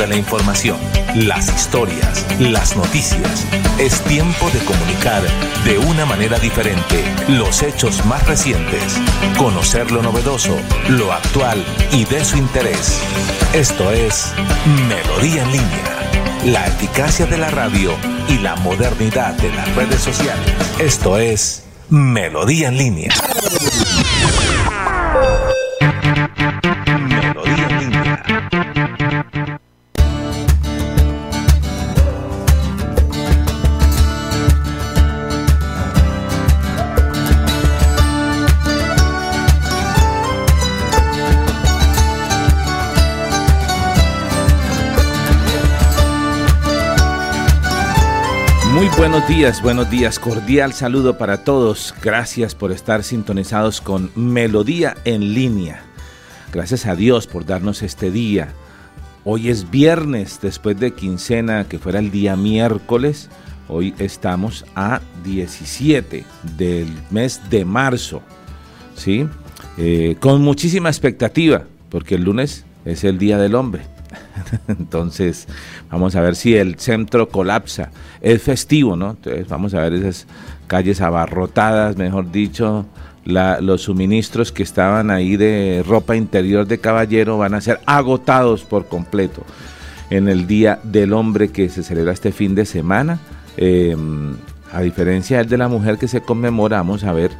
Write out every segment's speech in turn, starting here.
de la información, las historias, las noticias. Es tiempo de comunicar de una manera diferente los hechos más recientes, conocer lo novedoso, lo actual y de su interés. Esto es Melodía en línea, la eficacia de la radio y la modernidad de las redes sociales. Esto es Melodía en línea. Buenos días, buenos días. Cordial saludo para todos. Gracias por estar sintonizados con Melodía en línea. Gracias a Dios por darnos este día. Hoy es viernes, después de quincena, que fuera el día miércoles. Hoy estamos a 17 del mes de marzo. ¿Sí? Eh, con muchísima expectativa, porque el lunes es el Día del Hombre. Entonces, vamos a ver si el centro colapsa. Es festivo, ¿no? Entonces, vamos a ver esas calles abarrotadas, mejor dicho. los suministros que estaban ahí de ropa interior de caballero van a ser agotados por completo en el Día del Hombre que se celebra este fin de semana. Em, a diferencia del de la mujer que se conmemora, vamos a ver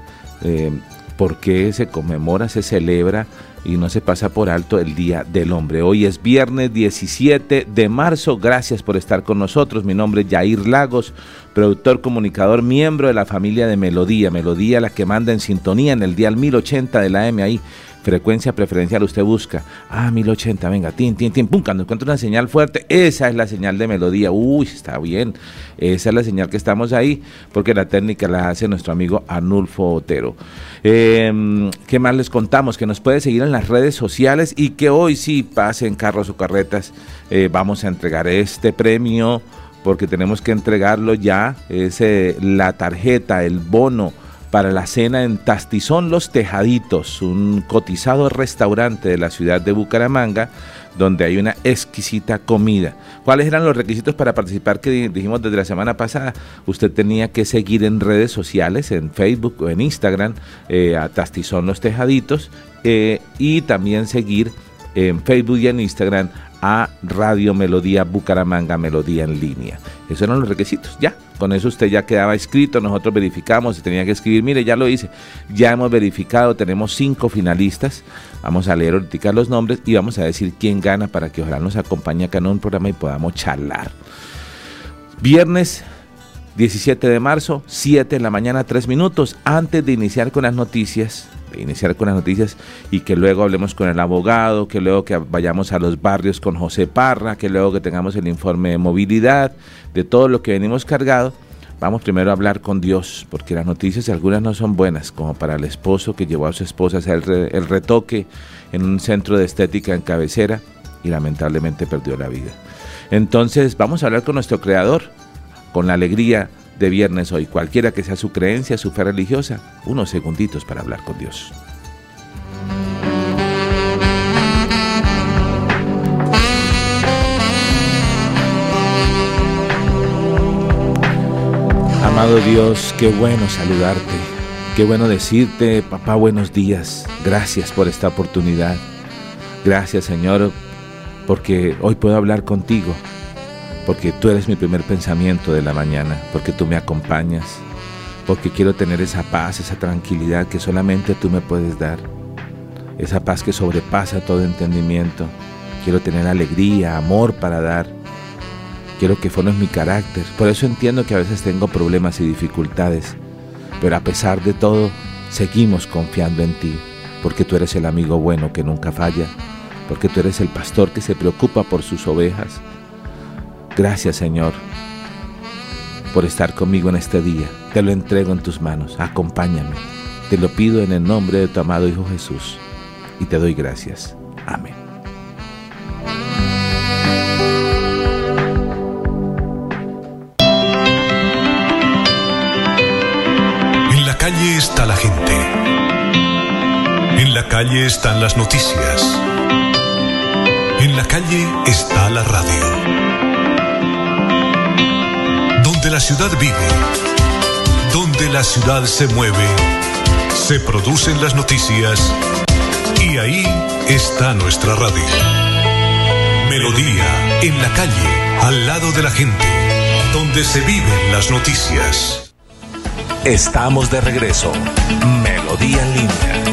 em, por qué se conmemora, se celebra y no se pasa por alto el Día del Hombre. Hoy es viernes 17 de marzo. Gracias por estar con nosotros. Mi nombre es Jair Lagos, productor, comunicador, miembro de la familia de Melodía. Melodía, la que manda en sintonía en el día 1080 de la M ahí frecuencia preferencial, usted busca, ah, 1080, venga, tin, tin, tin, pum, cuando encuentra una señal fuerte, esa es la señal de melodía, uy, está bien, esa es la señal que estamos ahí, porque la técnica la hace nuestro amigo Anulfo Otero. Em, ¿Qué más les contamos? Que nos puede seguir en las redes sociales y que hoy sí pasen carros o carretas, eh, vamos a entregar este premio porque tenemos que entregarlo ya, es la tarjeta, el bono para la cena en Tastizón Los Tejaditos, un cotizado restaurante de la ciudad de Bucaramanga, donde hay una exquisita comida. ¿Cuáles eran los requisitos para participar que dijimos desde la semana pasada? Usted tenía que seguir en redes sociales, en Facebook o en Instagram, eh, a Tastizón Los Tejaditos, eh, y también seguir en Facebook y en Instagram a Radio Melodía Bucaramanga Melodía en línea. Esos eran los requisitos, ya. Con eso usted ya quedaba inscrito, nosotros verificamos y tenía que escribir, mire, ya lo hice, ya hemos verificado, tenemos cinco finalistas, vamos a leer ahorita los nombres y vamos a decir quién gana para que ojalá nos acompañe acá en un programa y podamos charlar. Viernes 17 de marzo, 7 de la mañana, 3 minutos, antes de iniciar con las noticias, iniciar con las noticias y que luego hablemos con el abogado, que luego que vayamos a los barrios con José Parra, que luego que tengamos el informe de movilidad, de todo lo que venimos cargado. Vamos primero a hablar con Dios, porque las noticias algunas no son buenas, como para el esposo que llevó a su esposa a hacer el retoque en un centro de estética en cabecera y lamentablemente perdió la vida. Entonces vamos a hablar con nuestro Creador, con la alegría de viernes hoy, cualquiera que sea su creencia, su fe religiosa, unos segunditos para hablar con Dios. Amado Dios, qué bueno saludarte, qué bueno decirte, papá, buenos días, gracias por esta oportunidad, gracias Señor, porque hoy puedo hablar contigo, porque tú eres mi primer pensamiento de la mañana, porque tú me acompañas, porque quiero tener esa paz, esa tranquilidad que solamente tú me puedes dar, esa paz que sobrepasa todo entendimiento. Quiero tener alegría, amor para dar. Quiero que formes mi carácter. Por eso entiendo que a veces tengo problemas y dificultades, pero a pesar de todo, seguimos confiando en ti, porque tú eres el amigo bueno que nunca falla, porque tú eres el pastor que se preocupa por sus ovejas Gracias Señor por estar conmigo en este día. Te lo entrego en tus manos. Acompáñame. Te lo pido en el nombre de tu amado Hijo Jesús. Y te doy gracias. Amén. En la calle está la gente. En la calle están las noticias la calle está la radio. Donde la ciudad vive, donde la ciudad se mueve, se producen las noticias y ahí está nuestra radio. Melodía, en la calle, al lado de la gente, donde se viven las noticias. Estamos de regreso. Melodía en línea.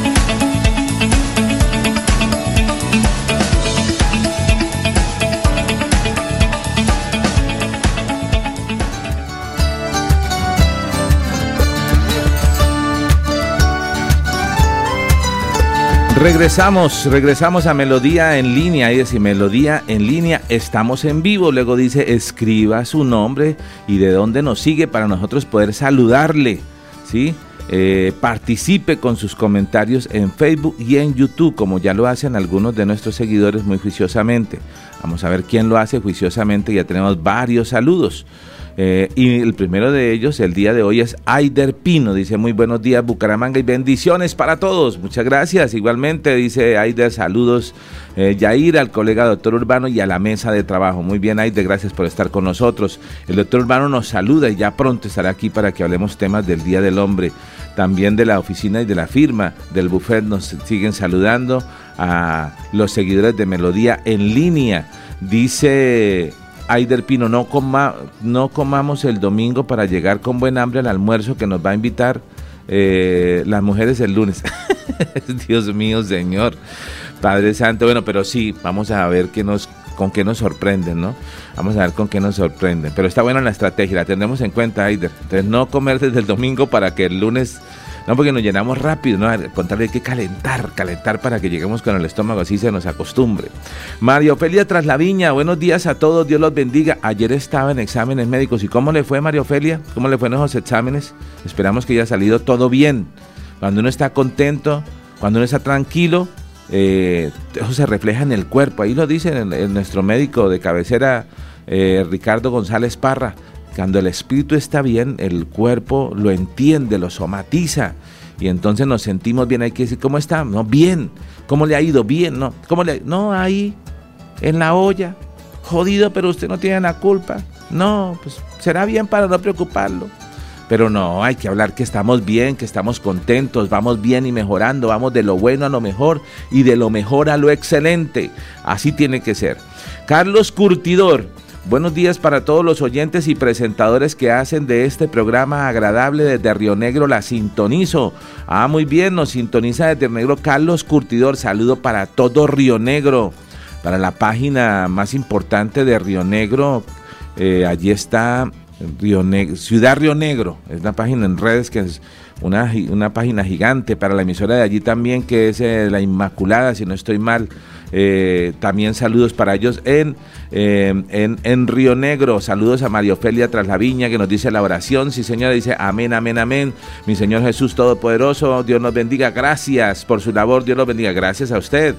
Regresamos, regresamos a Melodía en línea. Y decir, Melodía en línea, estamos en vivo. Luego dice, escriba su nombre y de dónde nos sigue para nosotros poder saludarle. ¿Sí? Eh, participe con sus comentarios en Facebook y en YouTube, como ya lo hacen algunos de nuestros seguidores muy juiciosamente. Vamos a ver quién lo hace juiciosamente. Ya tenemos varios saludos. Eh, y el primero de ellos, el día de hoy, es Aider Pino. Dice, muy buenos días Bucaramanga y bendiciones para todos. Muchas gracias. Igualmente dice Aider, saludos eh, Yair, al colega doctor Urbano y a la mesa de trabajo. Muy bien Aider, gracias por estar con nosotros. El doctor Urbano nos saluda y ya pronto estará aquí para que hablemos temas del Día del Hombre. También de la oficina y de la firma del buffet nos siguen saludando a los seguidores de Melodía en línea. Dice Aider Pino, no, coma, no comamos el domingo para llegar con buen hambre al almuerzo que nos va a invitar eh, las mujeres el lunes. Dios mío, Señor. Padre Santo, bueno, pero sí, vamos a ver qué nos, con qué nos sorprenden, ¿no? Vamos a ver con qué nos sorprenden. Pero está buena la estrategia, la tendremos en cuenta, Aider. Entonces, no comer desde el domingo para que el lunes no, porque nos llenamos rápido, ¿no? Al contrario, hay que calentar, calentar para que lleguemos con el estómago, así se nos acostumbre. María Ofelia Traslaviña, buenos días a todos, Dios los bendiga. Ayer estaba en exámenes médicos. ¿Y cómo le fue, María Ofelia? ¿Cómo le fue en esos exámenes? Esperamos que haya salido todo bien. Cuando uno está contento, cuando uno está tranquilo, eh, eso se refleja en el cuerpo. Ahí lo dice nuestro médico de cabecera, eh, Ricardo González Parra. Cuando el espíritu está bien, el cuerpo lo entiende, lo somatiza. Y entonces nos sentimos bien. Hay que decir, ¿cómo está? No, bien. ¿Cómo le ha ido? Bien, ¿no? ¿Cómo le No, ahí, en la olla. Jodido, pero usted no tiene la culpa. No, pues será bien para no preocuparlo. Pero no, hay que hablar que estamos bien, que estamos contentos, vamos bien y mejorando, vamos de lo bueno a lo mejor y de lo mejor a lo excelente. Así tiene que ser. Carlos Curtidor, Buenos días para todos los oyentes y presentadores que hacen de este programa agradable desde Río Negro. La sintonizo. Ah, muy bien, nos sintoniza desde Río Negro Carlos Curtidor. Saludo para todo Río Negro, para la página más importante de Río Negro. Eh, allí está Río Ciudad Río Negro. Es una página en redes que es una, una página gigante para la emisora de allí también, que es eh, La Inmaculada, si no estoy mal. Eh, también saludos para ellos en, eh, en, en, Río Negro. Saludos a María Ofelia Traslaviña que nos dice la oración. Sí, señora, dice amén, amén, amén. Mi Señor Jesús Todopoderoso, Dios nos bendiga. Gracias por su labor, Dios nos bendiga. Gracias a usted.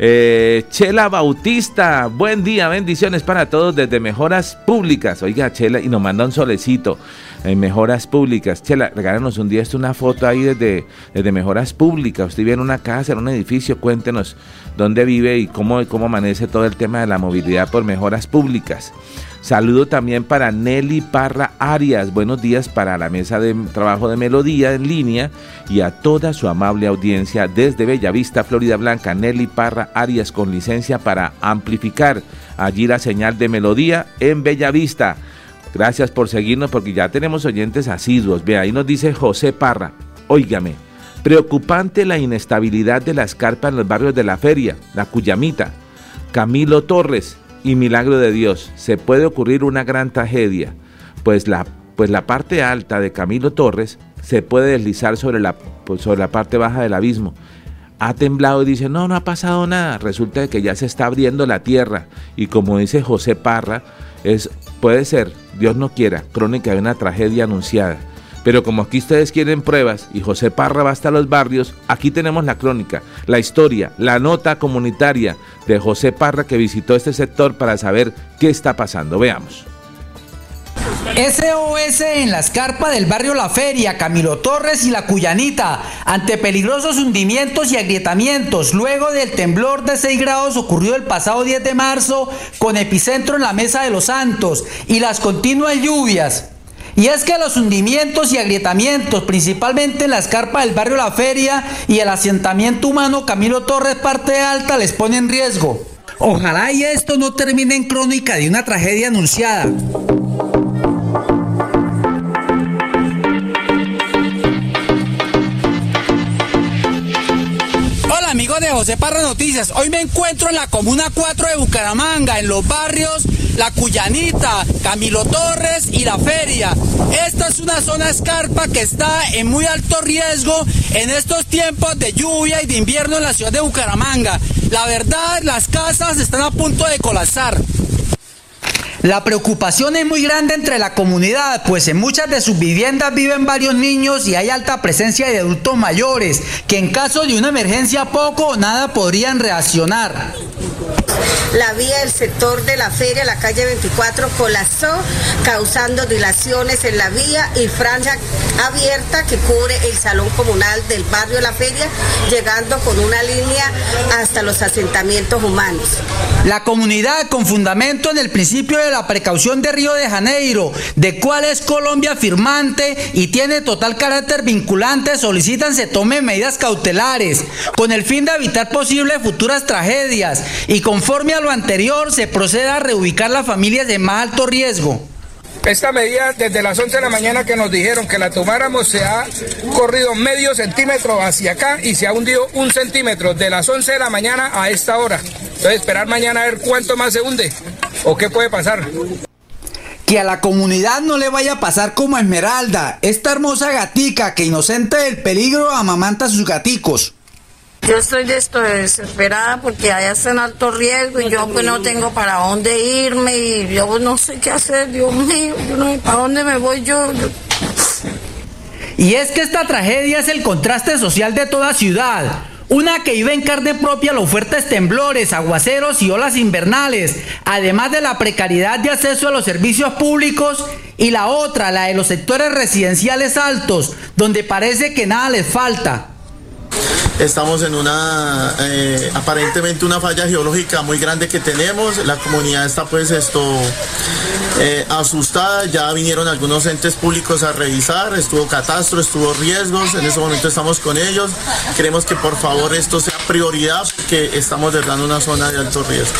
Eh, Chela Bautista, buen día, bendiciones para todos desde Mejoras Públicas. Oiga, Chela, y nos manda un solecito en Mejoras Públicas. Chela, regálanos un día esto una foto ahí desde, desde Mejoras Públicas. Usted vive en una casa, en un edificio, cuéntenos dónde vive y cómo, cómo amanece todo el tema de la movilidad por Mejoras Públicas. Saludo también para Nelly Parra Arias. Buenos días para la mesa de trabajo de Melodía en línea y a toda su amable audiencia desde Bellavista, Florida Blanca. Nelly Parra Arias con licencia para amplificar allí la señal de Melodía en Bellavista. Gracias por seguirnos porque ya tenemos oyentes asiduos. Ve, ahí nos dice José Parra. Óigame, preocupante la inestabilidad de la escarpa en los barrios de la feria, la Cuyamita. Camilo Torres y Milagro de Dios. Se puede ocurrir una gran tragedia, pues la, pues la parte alta de Camilo Torres se puede deslizar sobre la, pues sobre la parte baja del abismo. Ha temblado y dice, no, no ha pasado nada. Resulta que ya se está abriendo la tierra. Y como dice José Parra, es, puede ser Dios no quiera, crónica de una tragedia anunciada. Pero como aquí ustedes quieren pruebas y José Parra va hasta los barrios, aquí tenemos la crónica, la historia, la nota comunitaria de José Parra que visitó este sector para saber qué está pasando. Veamos. SOS en la escarpa del barrio La Feria, Camilo Torres y La Cuyanita, ante peligrosos hundimientos y agrietamientos, luego del temblor de 6 grados ocurrido el pasado 10 de marzo, con epicentro en la Mesa de los Santos, y las continuas lluvias. Y es que los hundimientos y agrietamientos, principalmente en la escarpa del barrio La Feria y el asentamiento humano Camilo Torres parte alta, les pone en riesgo. Ojalá y esto no termine en crónica de una tragedia anunciada. De José Parra Noticias. Hoy me encuentro en la Comuna 4 de Bucaramanga, en los barrios La Cuyanita, Camilo Torres y La Feria. Esta es una zona escarpa que está en muy alto riesgo en estos tiempos de lluvia y de invierno en la ciudad de Bucaramanga. La verdad, las casas están a punto de colapsar. La preocupación es muy grande entre la comunidad, pues en muchas de sus viviendas viven varios niños y hay alta presencia de adultos mayores, que en caso de una emergencia poco o nada podrían reaccionar. La vía del sector de la feria, la calle 24, colapsó, causando dilaciones en la vía y franja abierta que cubre el salón comunal del barrio La Feria, llegando con una línea hasta los asentamientos humanos. La comunidad, con fundamento en el principio de la precaución de Río de Janeiro, de cuál es Colombia firmante y tiene total carácter vinculante, solicitan se tomen medidas cautelares con el fin de evitar posibles futuras tragedias y conforme a lo anterior se proceda a reubicar las familias de más alto riesgo. Esta medida desde las 11 de la mañana que nos dijeron que la tomáramos se ha corrido medio centímetro hacia acá y se ha hundido un centímetro de las 11 de la mañana a esta hora. Entonces esperar mañana a ver cuánto más se hunde o qué puede pasar. Que a la comunidad no le vaya a pasar como a Esmeralda, esta hermosa gatica que inocente del peligro amamanta a sus gaticos. Yo estoy desesperada porque allá está en alto riesgo y yo pues no tengo para dónde irme y yo no sé qué hacer, Dios mío, yo no sé para dónde me voy yo. Y es que esta tragedia es el contraste social de toda ciudad. Una que vive en carne propia los fuertes temblores, aguaceros y olas invernales, además de la precariedad de acceso a los servicios públicos, y la otra, la de los sectores residenciales altos, donde parece que nada les falta. Estamos en una, eh, aparentemente una falla geológica muy grande que tenemos. La comunidad está pues esto eh, asustada. Ya vinieron algunos entes públicos a revisar. Estuvo catastro, estuvo riesgos. En este momento estamos con ellos. Queremos que por favor esto sea prioridad porque estamos en una zona de alto riesgo.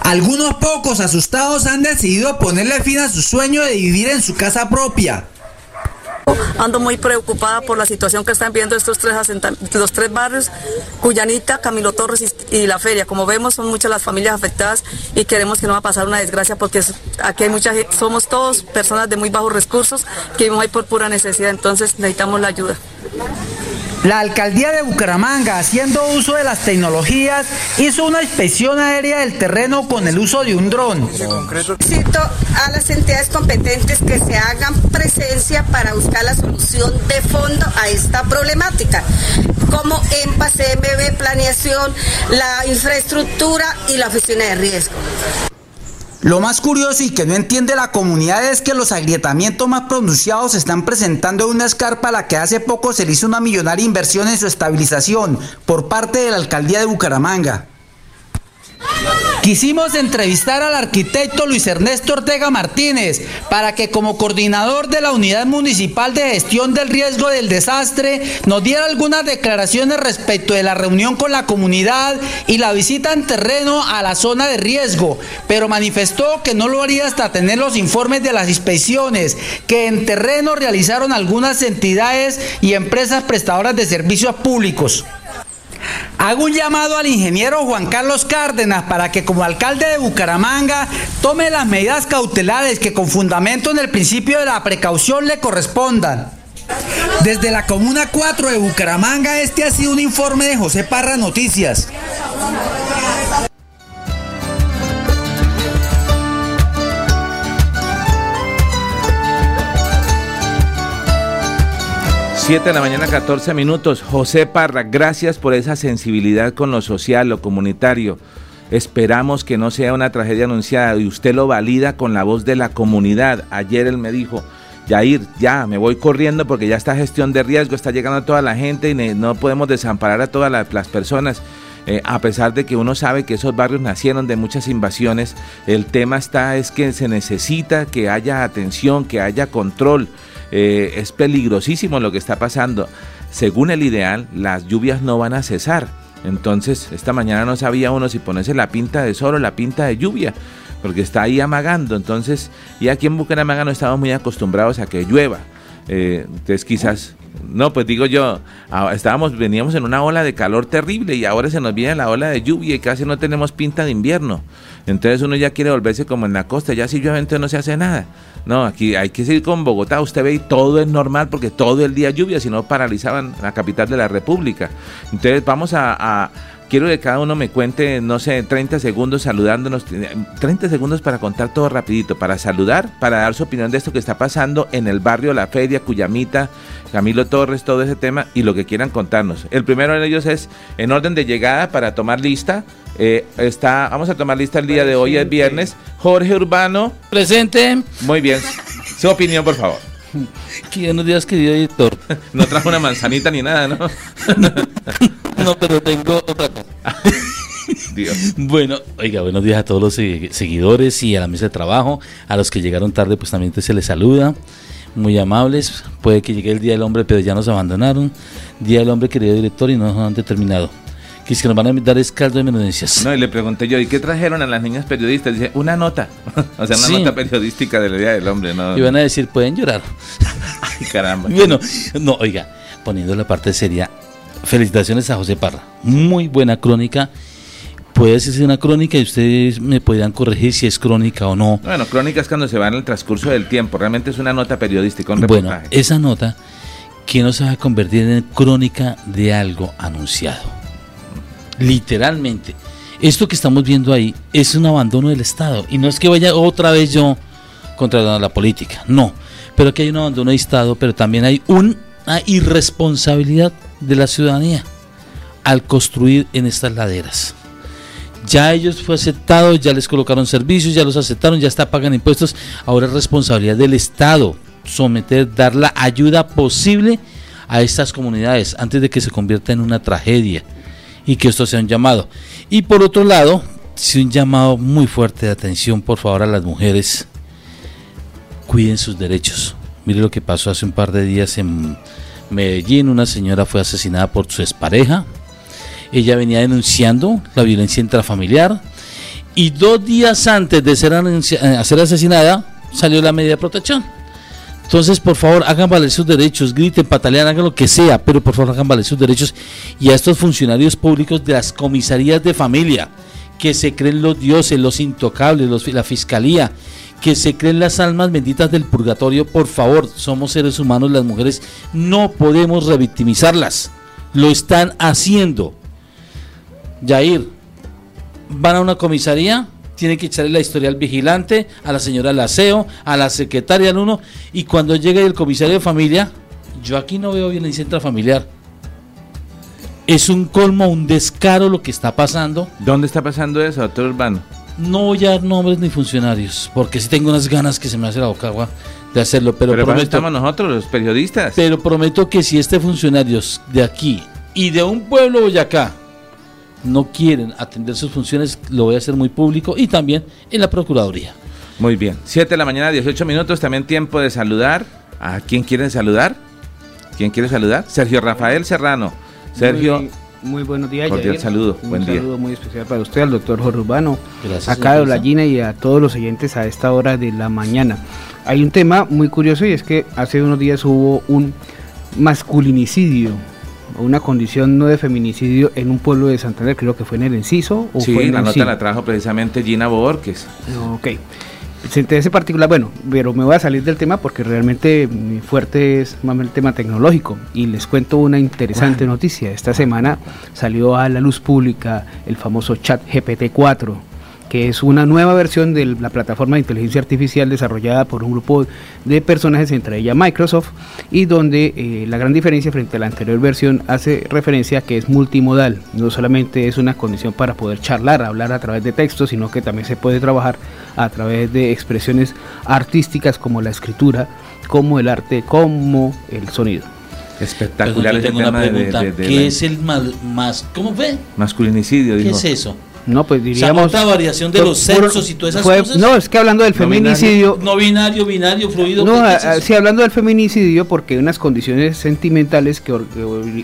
Algunos pocos asustados han decidido ponerle fin a su sueño de vivir en su casa propia. Ando muy preocupada por la situación que están viendo estos tres los tres barrios, Cuyanita, Camilo Torres y, La Feria. Como vemos, son muchas las familias afectadas y queremos que no va a pasar una desgracia porque aquí hay mucha gente, somos todos personas de muy bajos recursos que vivimos ahí por pura necesidad, entonces necesitamos la ayuda. La alcaldía de Bucaramanga, haciendo uso de las tecnologías, hizo una inspección aérea del terreno con el uso de un dron. Cito a las entidades competentes que se hagan presencia para buscar la solución de fondo a esta problemática, como EMPA, CMB, planeación, la infraestructura y la oficina de riesgo. Lo más curioso y que no entiende la comunidad es que los agrietamientos más pronunciados se están presentando en una escarpa a la que hace poco se le hizo una millonaria inversión en su estabilización por parte de la alcaldía de Bucaramanga. Quisimos entrevistar al arquitecto Luis Ernesto Ortega Martínez para que como coordinador de la Unidad Municipal de Gestión del Riesgo del Desastre nos diera algunas declaraciones respecto de la reunión con la comunidad y la visita en terreno a la zona de riesgo, pero manifestó que no lo haría hasta tener los informes de las inspecciones que en terreno realizaron algunas entidades y empresas prestadoras de servicios públicos. Hago un llamado al ingeniero Juan Carlos Cárdenas para que como alcalde de Bucaramanga tome las medidas cautelares que con fundamento en el principio de la precaución le correspondan. Desde la Comuna 4 de Bucaramanga, este ha sido un informe de José Parra Noticias. 7 de la mañana, 14 minutos. José Parra, gracias por esa sensibilidad con lo social, lo comunitario. Esperamos que no sea una tragedia anunciada y usted lo valida con la voz de la comunidad. Ayer él me dijo, Yair, ya, me voy corriendo porque ya está gestión de riesgo, está llegando a toda la gente y no podemos desamparar a todas las personas. Eh, a pesar de que uno sabe que esos barrios nacieron de muchas invasiones, el tema está es que se necesita que haya atención, que haya control. Eh, es peligrosísimo lo que está pasando. Según el ideal, las lluvias no van a cesar. Entonces, esta mañana no sabía uno si ponerse la pinta de sol o la pinta de lluvia, porque está ahí amagando. Entonces, y aquí en Bucaramanga no estamos muy acostumbrados a que llueva. Eh, entonces, quizás no, pues digo yo, estábamos, veníamos en una ola de calor terrible y ahora se nos viene la ola de lluvia y casi no tenemos pinta de invierno. Entonces uno ya quiere volverse como en la costa, ya si llueve no se hace nada. No, aquí hay que seguir con Bogotá, usted ve y todo es normal porque todo el día lluvia, si no paralizaban la capital de la República. Entonces vamos a quiero que cada uno me cuente, no sé, 30 segundos saludándonos, 30 segundos para contar todo rapidito, para saludar, para dar su opinión de esto que está pasando en el barrio La Feria, Cuyamita, Camilo Torres, todo ese tema y lo que quieran contarnos. El primero de ellos es en orden de llegada para tomar lista. Eh, está, vamos a tomar lista el día de hoy, es viernes. Jorge Urbano. Presente. Muy bien. Su opinión, por favor. Buenos días, querido editor. No trajo una manzanita ni nada, ¿no? no, pero tengo otra cosa. Dios. Bueno, oiga, buenos días a todos los seguidores y a la mesa de trabajo. A los que llegaron tarde, pues también se les saluda. Muy amables. Puede que llegue el Día del Hombre, pero ya nos abandonaron. Día del Hombre, querido director, y no nos han determinado que es que nos van a dar escaldo de menudencias. No, y le pregunté yo, ¿y qué trajeron a las niñas periodistas? Dice, una nota. o sea, una nota periodística del Día del Hombre, ¿no? Y van a decir, pueden llorar. Ay, caramba. bueno, no, oiga, poniendo la parte seria, felicitaciones a José Parra. Muy buena crónica. Puede ser una crónica y ustedes me podrían corregir si es crónica o no. Bueno, crónica es cuando se va en el transcurso del tiempo. Realmente es una nota periodística, un Bueno, esa nota que no se va a convertir en crónica de algo anunciado. Literalmente. Esto que estamos viendo ahí es un abandono del Estado. Y no es que vaya otra vez yo contra la política. No. Pero aquí hay un abandono del Estado, pero también hay una irresponsabilidad de la ciudadanía al construir en estas laderas. Ya ellos fue aceptado, ya les colocaron servicios, ya los aceptaron, ya está pagan impuestos. Ahora es responsabilidad del Estado someter, dar la ayuda posible a estas comunidades antes de que se convierta en una tragedia y que esto sea un llamado. Y por otro lado, si un llamado muy fuerte de atención, por favor, a las mujeres, cuiden sus derechos. Mire lo que pasó hace un par de días en Medellín, una señora fue asesinada por su expareja. Ella venía denunciando la violencia intrafamiliar y dos días antes de ser, eh, ser asesinada salió la medida de protección. Entonces, por favor, hagan valer sus derechos, griten, patalean, hagan lo que sea, pero por favor hagan valer sus derechos. Y a estos funcionarios públicos de las comisarías de familia, que se creen los dioses, los intocables, los, la fiscalía, que se creen las almas benditas del purgatorio, por favor, somos seres humanos, las mujeres no podemos revictimizarlas. Lo están haciendo. Yair, van a una comisaría, tiene que echarle la historia al vigilante, a la señora Laceo, a la secretaria al uno, y cuando llegue el comisario de familia, yo aquí no veo violencia intrafamiliar. Es un colmo, un descaro lo que está pasando. ¿Dónde está pasando eso, doctor Urbano? No voy a dar nombres ni funcionarios, porque si tengo unas ganas que se me hace la boca agua de hacerlo. Pero, pero prometo, estamos nosotros, los periodistas. Pero prometo que si este funcionario de aquí y de un pueblo Boyacá no quieren atender sus funciones, lo voy a hacer muy público y también en la Procuraduría. Muy bien. 7 de la mañana, 18 minutos, también tiempo de saludar. ¿A quién quieren saludar? ¿Quién quiere saludar? Sergio Rafael Serrano. Sergio. Muy, buenos días. Cordial saludo. Un Buen saludo muy especial para usted, al doctor Jorge Urbano, acá de Gina y a todos los oyentes a esta hora de la mañana. Hay un tema muy curioso y es que hace unos días hubo un masculinicidio una condición no de feminicidio en un pueblo de Santander, creo que fue en el Enciso. ¿o sí, la nota la trajo precisamente Gina Borges. Ok. Ese particular, bueno, pero me voy a salir del tema porque realmente mi fuerte es más el tema tecnológico y les cuento una interesante noticia. Esta semana salió a la luz pública el famoso chat GPT-4 que es una nueva versión de la plataforma de inteligencia artificial desarrollada por un grupo de personajes, entre ellas Microsoft, y donde eh, la gran diferencia frente a la anterior versión hace referencia a que es multimodal, no solamente es una condición para poder charlar, hablar a través de texto, sino que también se puede trabajar a través de expresiones artísticas como la escritura, como el arte, como el sonido. Espectacular tengo una pregunta. ¿Qué es el más, ¿Cómo fue? Masculinicidio. ¿Qué es eso? No, pues diríamos. O variación de los sexos y todas esas cosas. No, es que hablando del feminicidio. No binario, binario, fluido. No, sí, hablando del feminicidio, porque hay unas condiciones sentimentales que,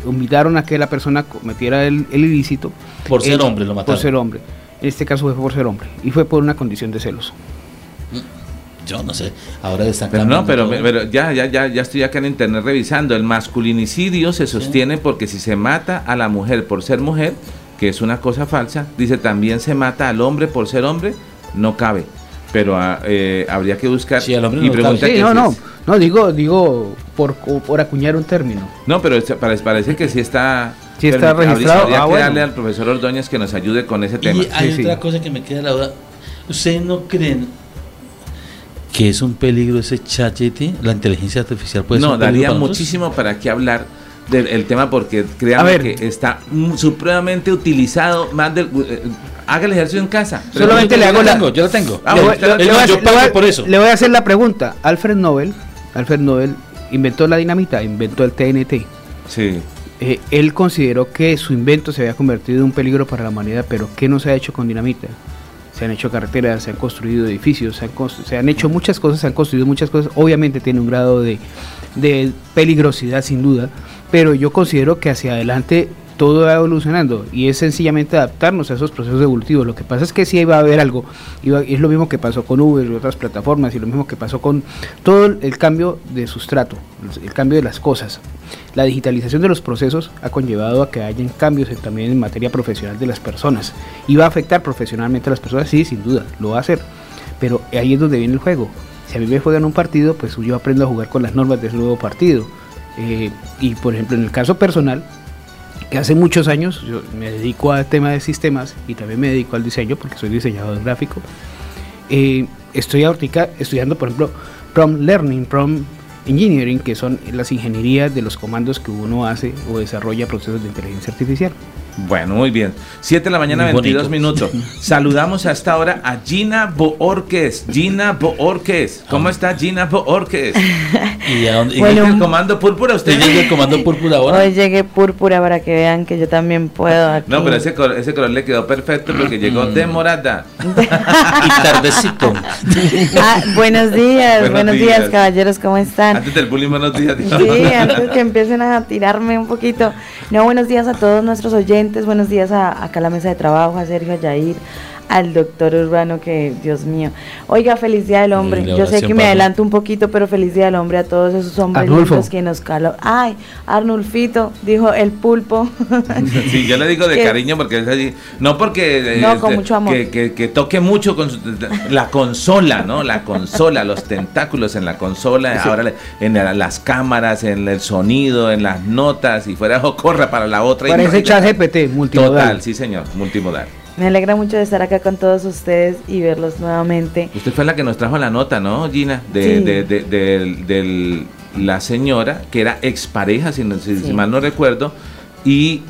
invitaron a que la persona cometiera el, ilícito. Por ser hombre, lo mataron. Por ser hombre. En este caso fue por ser hombre. Y fue por una condición de celos. Mm, yo no sé, ahora está pero no, pero, pero, ya, ya, ya, ya estoy acá en internet revisando. El masculinicidio se sostiene porque si se mata a la mujer por ser mujer, que es una cosa falsa. Dice, también se mata al hombre por ser hombre, no cabe. Pero ah, eh, habría que buscar sí, al hombre y no, sí, no, no, no, digo, digo por, por acuñar un término. No, pero parece, que sí está... Sí está registrado. Habría, que ah, darle al profesor Ordóñez que nos ayude con ese tema. Y hay otra cosa que me queda la duda. ¿Ustedes no creen que es un peligro ese chat la inteligencia artificial puede no, daría muchísimo para qué hablar del tema porque créanme que está supremamente utilizado más del eh, haga el ejercicio en casa. Solamente le hago la yo lo tengo. Ah, yo pago por eso. Le voy a hacer la pregunta. Alfred Nobel, Alfred Nobel inventó la dinamita, inventó el TNT. Sí. Eh, él consideró que su invento se había convertido en un peligro para la humanidad, pero ¿qué no se ha hecho con dinamita? Se han hecho carreteras, se han construido edificios, se han, se han hecho muchas cosas, se han construido muchas cosas. Obviamente tiene un grado de, de peligrosidad sin duda, pero yo considero que hacia adelante todo va evolucionando y es sencillamente adaptarnos a esos procesos evolutivos. Lo que pasa es que sí va a haber algo, y es lo mismo que pasó con Uber y otras plataformas, y lo mismo que pasó con todo el cambio de sustrato, el cambio de las cosas. La digitalización de los procesos ha conllevado a que hayan cambios también en materia profesional de las personas. ¿Y va a afectar profesionalmente a las personas? Sí, sin duda, lo va a hacer. Pero ahí es donde viene el juego. Si a mí me juegan un partido, pues yo aprendo a jugar con las normas de ese nuevo partido eh, y por ejemplo, en el caso personal, que hace muchos años me dedico al tema de sistemas y también me dedico al diseño porque soy diseñador gráfico. Eh, estoy ahorita estudiando, por ejemplo, Prom Learning, Prom Engineering, que son las ingenierías de los comandos que uno hace o desarrolla procesos de inteligencia artificial. Bueno, muy bien. 7 de la mañana, 22 minutos. Saludamos a esta hora a Gina Boorques. Gina Boorques. ¿Cómo está Gina Boorques? ¿Y a dónde? Bueno, el comando púrpura? ¿Usted llega el comando púrpura ahora? Hoy llegué púrpura para que vean que yo también puedo aquí. No, pero ese color, ese color le quedó perfecto porque llegó de morada. y tardecito. Ah, buenos días, buenos, días. caballeros, ¿cómo están? Antes del bullying, buenos días. Sí, antes que empiecen a tirarme un poquito. No, buenos días a todos nuestros oyentes buenos días a, acá a la mesa de trabajo, a Sergio, a Yair, al doctor Urbano, que Dios mío. Oiga, feliz día del hombre. Yo sé que me adelanto un poquito, pero feliz día del hombre a todos esos hombres lindos que nos caló. Ay, Arnulfito, dijo el pulpo. sí, yo le digo de cariño porque es allí. No porque. No, con mucho amor. Que, toque mucho con la consola, ¿no? La consola, los tentáculos en la consola, ahora en las cámaras, en el sonido, en las notas, y fuera o corra para la otra. Parece chat GPT, multimodal. Total, sí, señor, multimodal. Me alegra mucho de estar acá con todos ustedes y verlos nuevamente. Usted fue la que nos trajo la nota, ¿no, Gina? De, de, la señora que era expareja, si, si, mal no recuerdo, y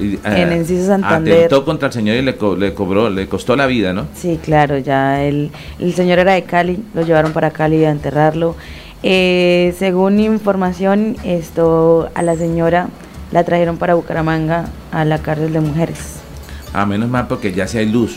en eh, Enciso Santander. Atentó contra el señor y le, le, cobró, le costó la vida, ¿no? Sí, claro, ya el, el señor era de Cali, lo llevaron para Cali a enterrarlo. Eh, según información, esto a la señora la trajeron para Bucaramanga a la cárcel de mujeres. A menos mal porque ya si hay luz.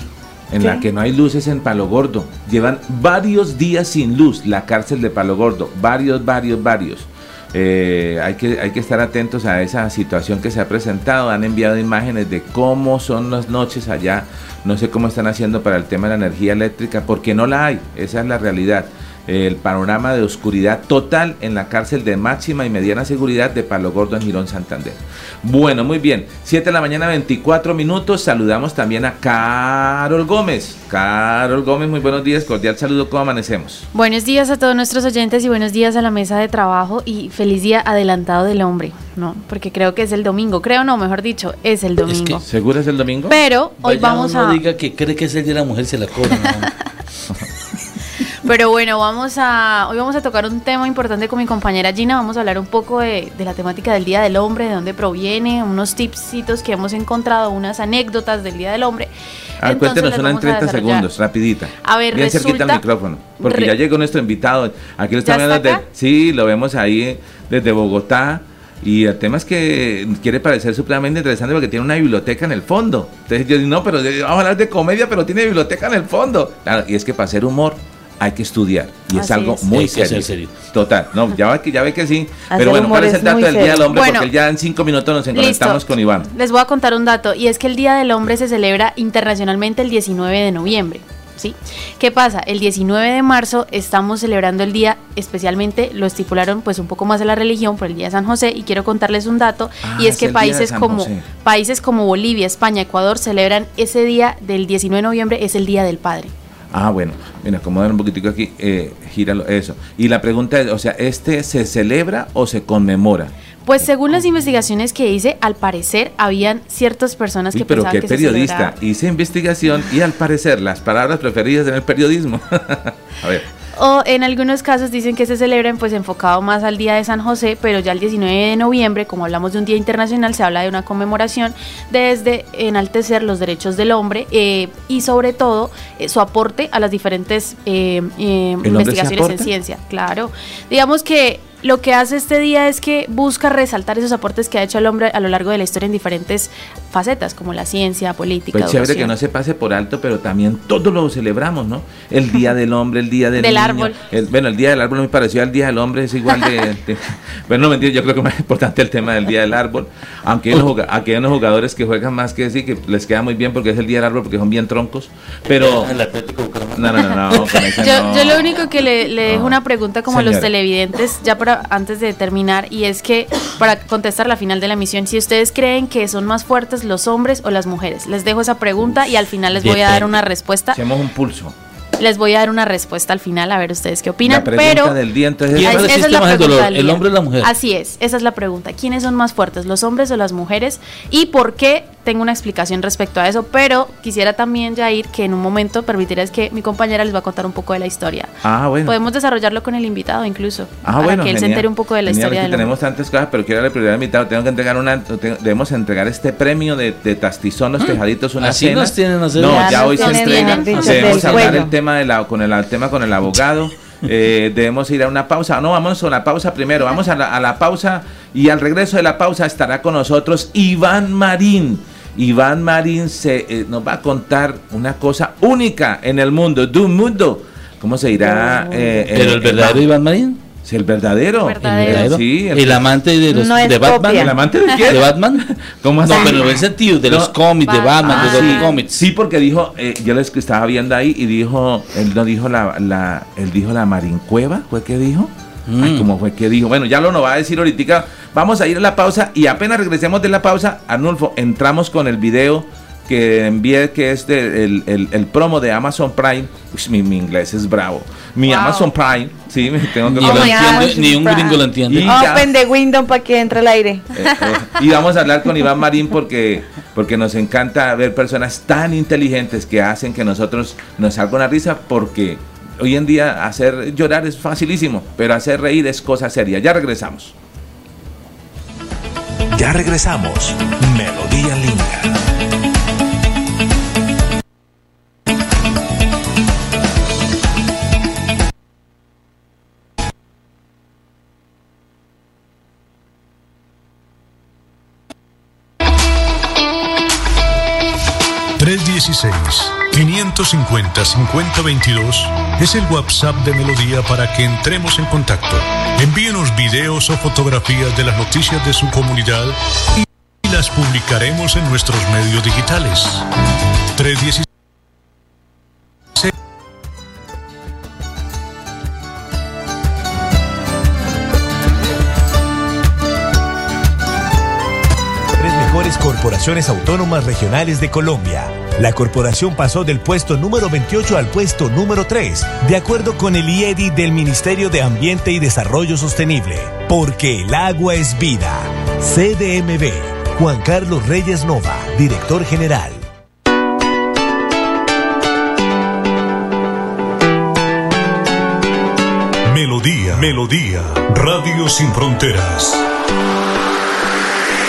En la que no hay luz es en Palo Gordo. Llevan varios días sin luz la cárcel de Palo Gordo. Varios, varios, varios. Eh, hay, que, hay que estar atentos a esa situación que se ha presentado. Han enviado imágenes de cómo son las noches allá. No sé cómo están haciendo para el tema de la energía eléctrica, porque no la hay. Esa es la realidad. El panorama de oscuridad total en la cárcel de máxima y mediana seguridad de Palo Gordo en Girón Santander. Bueno, muy bien. 7 de la mañana, 24 minutos. Saludamos también a Carol Gómez. Carol Gómez, muy buenos días. Cordial saludo. ¿Cómo amanecemos? Buenos días a todos nuestros oyentes y buenos días a la mesa de trabajo y feliz día adelantado del hombre, ¿no? Porque creo que es el domingo. Creo no, mejor dicho, es el domingo. ¿Seguro es el domingo? Pero hoy vamos a... No diga que cree que es el día de la mujer, se la cobra. Pero bueno, vamos a, hoy vamos a tocar un tema importante con mi compañera Gina. Vamos a hablar un poco de, la temática del Día del Hombre, de dónde proviene, unos tipsitos que hemos encontrado, unas anécdotas del Día del Hombre. A ver, cuéntenos una en 30 segundos, rapidita. A ver, Bien cerquita al micrófono, porque ya llegó nuestro invitado. Aquí lo estamos viendo desde, sí, lo vemos ahí desde Bogotá. Y el tema es que quiere parecer supremamente interesante porque tiene una biblioteca en el fondo. Entonces yo digo, no, pero vamos a hablar de comedia, pero tiene biblioteca en el fondo. Claro, y es que para hacer humor hay que estudiar y es algo muy serio. Total, no, ya ve que, ya ve que sí. Pero bueno, ¿cuál es el dato del Día del Hombre? porque ya en cinco minutos nos conectamos con Iván. Les voy a contar un dato y es que el Día del Hombre se celebra internacionalmente el 19 de noviembre. ¿Sí? ¿Qué pasa? El 19 de marzo estamos celebrando el día, especialmente lo estipularon pues un poco más de la religión por el Día de San José y quiero contarles un dato y ah, es que países como países como Bolivia, España, Ecuador celebran ese día del 19 de noviembre es el Día del Padre. Ah, bueno, mira, acomodar un poquitico aquí, eh, gíralo, eso. Y la pregunta es, o sea, ¿este se celebra o se conmemora? Pues según las investigaciones que hice, al parecer habían ciertas personas que pero pensaban qué periodista, hice investigación y al parecer las palabras preferidas en el periodismo. A ver. O en algunos casos dicen que se celebran pues enfocado más al Día de San José, pero ya el 19 de noviembre, como hablamos de un día internacional, se habla de una conmemoración desde enaltecer los derechos del hombre eh, y sobre todo eh, su aporte a las diferentes eh, investigaciones en ciencia. Claro, digamos que lo que hace este día es que busca resaltar esos aportes que ha hecho el hombre a lo largo de la historia en diferentes facetas, como la ciencia, política. Pues chévere que no se pase por alto, pero también todos lo celebramos, ¿no? El Día del Hombre, el Día del, del Árbol. bueno, el Día del Árbol me pareció al Día del Hombre, es igual de... bueno, no mentira, yo creo que más importante el tema del Día del Árbol, aunque hay unos, unos jugadores que juegan más que decir que les queda muy bien porque es el Día del Árbol, porque son bien troncos, pero... no, no, no, no, yo, lo único que le, dejo una pregunta como a los televidentes, ya para antes de terminar y es que para contestar la final de la misión, si ustedes creen que son más fuertes los hombres o las mujeres, les dejo esa pregunta y al final les voy a dar una respuesta. Hacemos un pulso. Les voy a dar una respuesta al final, a ver ustedes qué opinan. La pero del día, entonces, esa es la pregunta ¿El hombre o la mujer? Así es, esa es la pregunta. ¿Quiénes son más fuertes, los hombres o las mujeres? ¿Y por qué tengo una explicación respecto a eso, pero quisiera también, Jair, que en un momento permitirás que mi compañera les va a contar un poco de la historia. Ah, bueno. Podemos desarrollarlo con el invitado incluso, ah, para que él se entere un poco de la historia. Del tenemos tantas cosas, pero quiero darle prioridad al invitado. Tengo que entregar una, debemos entregar este premio de, de Tastizón, los mm. tejaditos, una Así nos tienen, no, ya, hoy se entrega. Debemos hablar el tema, de la, con el, tema con el abogado. Eh, debemos ir a una pausa. No, vamos a una pausa primero. Vamos a la, a la pausa y al regreso de la pausa estará con nosotros Iván Marín Iván Marín se, eh, nos va a contar una cosa única en el mundo, de un mundo. ¿Cómo se dirá? Eh, ¿Pero el verdadero Iván Marín? Sí, el verdadero. ¿El, Sí, el, amante de los de Batman. ¿El amante de quién? ¿De Batman? ¿Cómo así? No, pero en el sentido de los cómics, de Batman, de los ah, cómics. Sí, porque dijo, eh, yo les estaba viendo ahí y dijo, él no dijo la, la, él dijo la Marincueva, ¿fue que dijo? Mm. ¿Cómo fue que dijo? Bueno, ya lo nos va a decir ahorita. Vamos a ir a la pausa y apenas regresemos de la pausa, Arnulfo, entramos con el video que envié que es el, el, promo de Amazon Prime. mi, inglés es bravo. Mi Amazon Prime, sí, tengo que ni, ni un gringo lo entiende. Y Open the window para que entre el aire. Eh, eh, y vamos a hablar con Iván Marín porque, porque nos encanta ver personas tan inteligentes que hacen que nosotros nos salga una risa porque Hoy en día hacer llorar es facilísimo, pero hacer reír es cosa seria. Ya regresamos. Ya regresamos. Melodía Linda. 316 550 5022 es el WhatsApp de Melodía para que entremos en contacto. Envíenos videos o fotografías de las noticias de su comunidad y las publicaremos en nuestros medios digitales. 316 corporaciones autónomas regionales de Colombia. La corporación pasó del puesto número 28 al puesto número 3, de acuerdo con el IEDI del Ministerio de Ambiente y Desarrollo Sostenible. Porque el agua es vida. CDMB. Juan Carlos Reyes Nova, director general. Melodía, Melodía, Radio Sin Fronteras.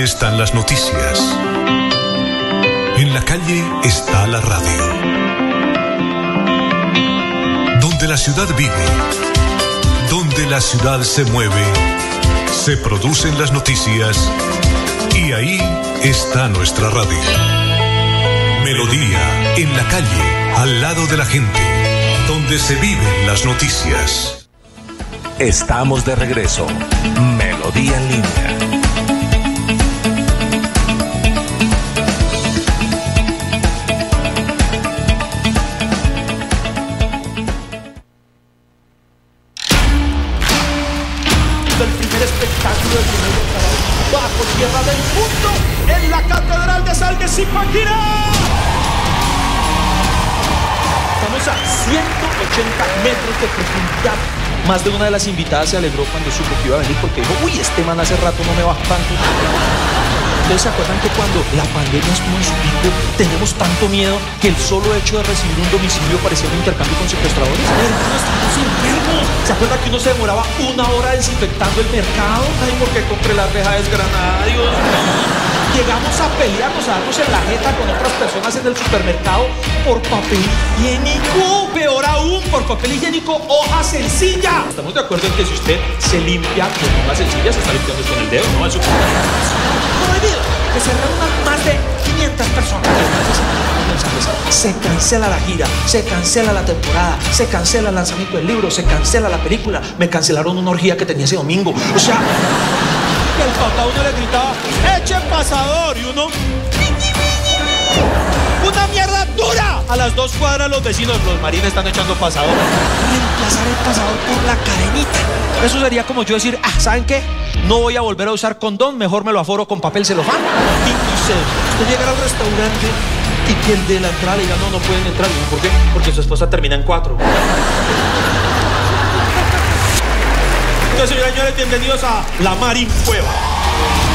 Están las noticias. En la calle está la radio. Donde la ciudad vive, donde la ciudad se mueve, se producen las noticias y ahí está nuestra radio. Melodía, en la calle, al lado de la gente, donde se viven las noticias. Estamos de regreso. Melodía en línea. Más de una de las invitadas se alegró cuando supo que iba a venir porque dijo, uy, este man hace rato no me baja tanto. Ustedes se acuerdan que cuando la pandemia estuvo en su pico, tenemos tanto miedo que el solo hecho de recibir un domicilio parecía un intercambio con secuestradores. Hermano, estamos enfermos. ¿Se acuerdan que uno se demoraba una hora desinfectando el mercado? Ay, porque compré la reja desgranada, Dios Llegamos a pelearnos, a darnos en la jeta con otras personas en el supermercado por papel higiénico. Peor aún, por papel higiénico, hoja sencilla. Estamos de acuerdo en que si usted se limpia con hoja sencilla, se está limpiando con el dedo, no el supermercado. Prohibido que se reúnan más de 500 personas. Se cancela la gira, se cancela la temporada, se cancela el lanzamiento del libro, se cancela la película. Me cancelaron una orgía que tenía ese domingo. O sea, el papá uno le gritaba, eche pasador, y uno, ¡una mierda dura! A las dos cuadras los vecinos, los marines están echando pasador. Reemplazar el pasador por la cadenita. Eso sería como yo decir, ah, ¿saben qué? No voy a volver a usar condón, mejor me lo aforo con papel celofán. Y usted, usted llegar al restaurante y que el de la entrada le diga, no, no pueden entrar. ¿Por qué? Porque su esposa termina en cuatro. y señores, bienvenidos a La Marín Cueva.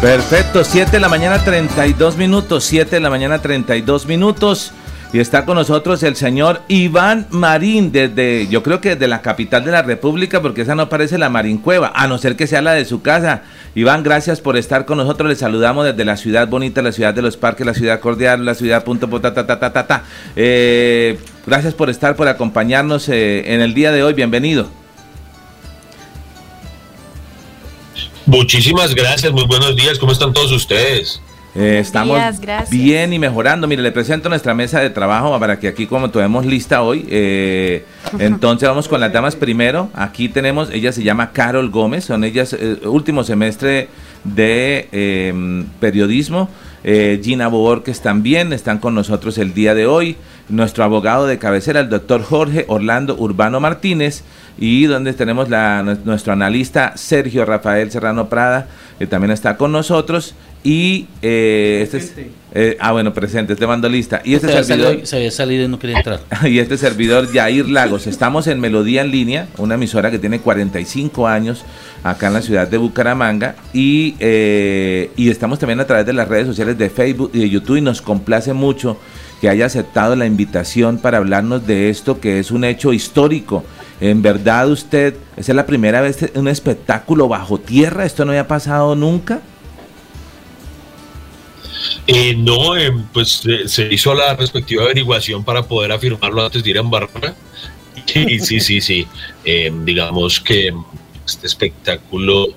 Perfecto, 7 de la mañana 32 minutos, 7 de la mañana 32 minutos. Y está con nosotros el señor Iván Marín, desde, yo creo que desde la capital de la República, porque esa no parece la Marín Cueva, a no ser que sea la de su casa. Iván, gracias por estar con nosotros. Le saludamos desde la ciudad bonita, la ciudad de los parques, la ciudad cordial, la ciudad punto ta ta ta. Eh, gracias por estar, por acompañarnos eh, en el día de hoy. Bienvenido. Muchísimas gracias, muy buenos días. ¿Cómo están todos ustedes? Eh, estamos bien y mejorando. Mire, le presento nuestra mesa de trabajo para que aquí como tenemos lista hoy, eh, entonces vamos con las damas primero. Aquí tenemos, ella se llama Carol Gómez, son ellas eh, último semestre de em, periodismo. Gina Borges también están con nosotros el día de hoy. Nuestro abogado de cabecera, el doctor Jorge Orlando Urbano Martínez. Y donde tenemos la, nuestro analista Sergio Rafael Serrano Prada, que también está con nosotros. Y eh, este es, eh, ah, bueno, presente, te mando lista. Y este servidor. se había salido y no quería entrar. Y este servidor, Yair Lagos. Estamos en Melodía en Línea, una emisora que tiene 45 años acá en la ciudad de Bucaramanga. Y, eh, y estamos también a través de las redes sociales de Facebook y de YouTube. Y nos complace mucho que haya aceptado la invitación para hablarnos de esto, que es un hecho histórico. En verdad, usted, esa es la primera vez un espectáculo bajo tierra. Esto no había pasado nunca. Eh, no, eh, pues eh, se hizo la respectiva averiguación para poder afirmarlo antes de ir a Barra. Sí, sí, sí, sí. digamos que este espectáculo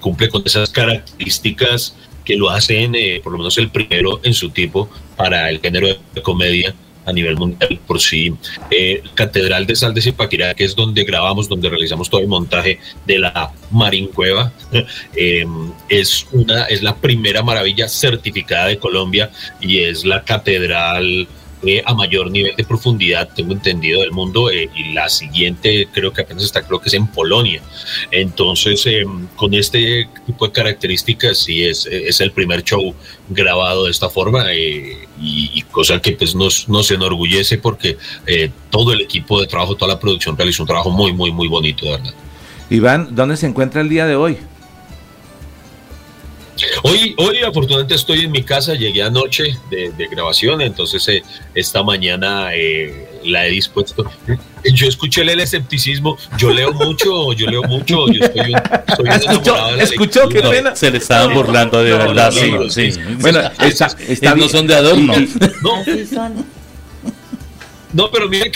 cumple con esas características que lo hacen, por lo menos el primero en su tipo, para el género de comedia a nivel mundial por sí. Eh, Catedral de Sal de Zipaquirá, que es donde grabamos, donde realizamos todo el montaje de la Marincueva, eh, es, una, es la primera maravilla certificada de Colombia y es la catedral eh, a mayor nivel de profundidad, tengo entendido, del mundo, eh, y la siguiente creo que apenas está, creo que es en Polonia. Entonces, eh, con este tipo de características, sí es, es el primer show grabado de esta forma, y, cosa que pues nos, nos enorgullece porque todo el equipo de trabajo, toda la producción realizó un trabajo muy, muy, muy bonito, de verdad. Iván, ¿dónde se encuentra el día de hoy? Hoy, hoy afortunadamente estoy en mi casa, llegué anoche de, grabación, entonces eh, esta mañana eh, la he dispuesto. Yo escuché el escepticismo, yo leo mucho, yo leo mucho, yo soy un, soy un ¿Escuchó, ¿escuchó qué pena? Se le estaban burlando de verdad, sí, sí. Bueno, está, está, no son de adorno. No, no pero mire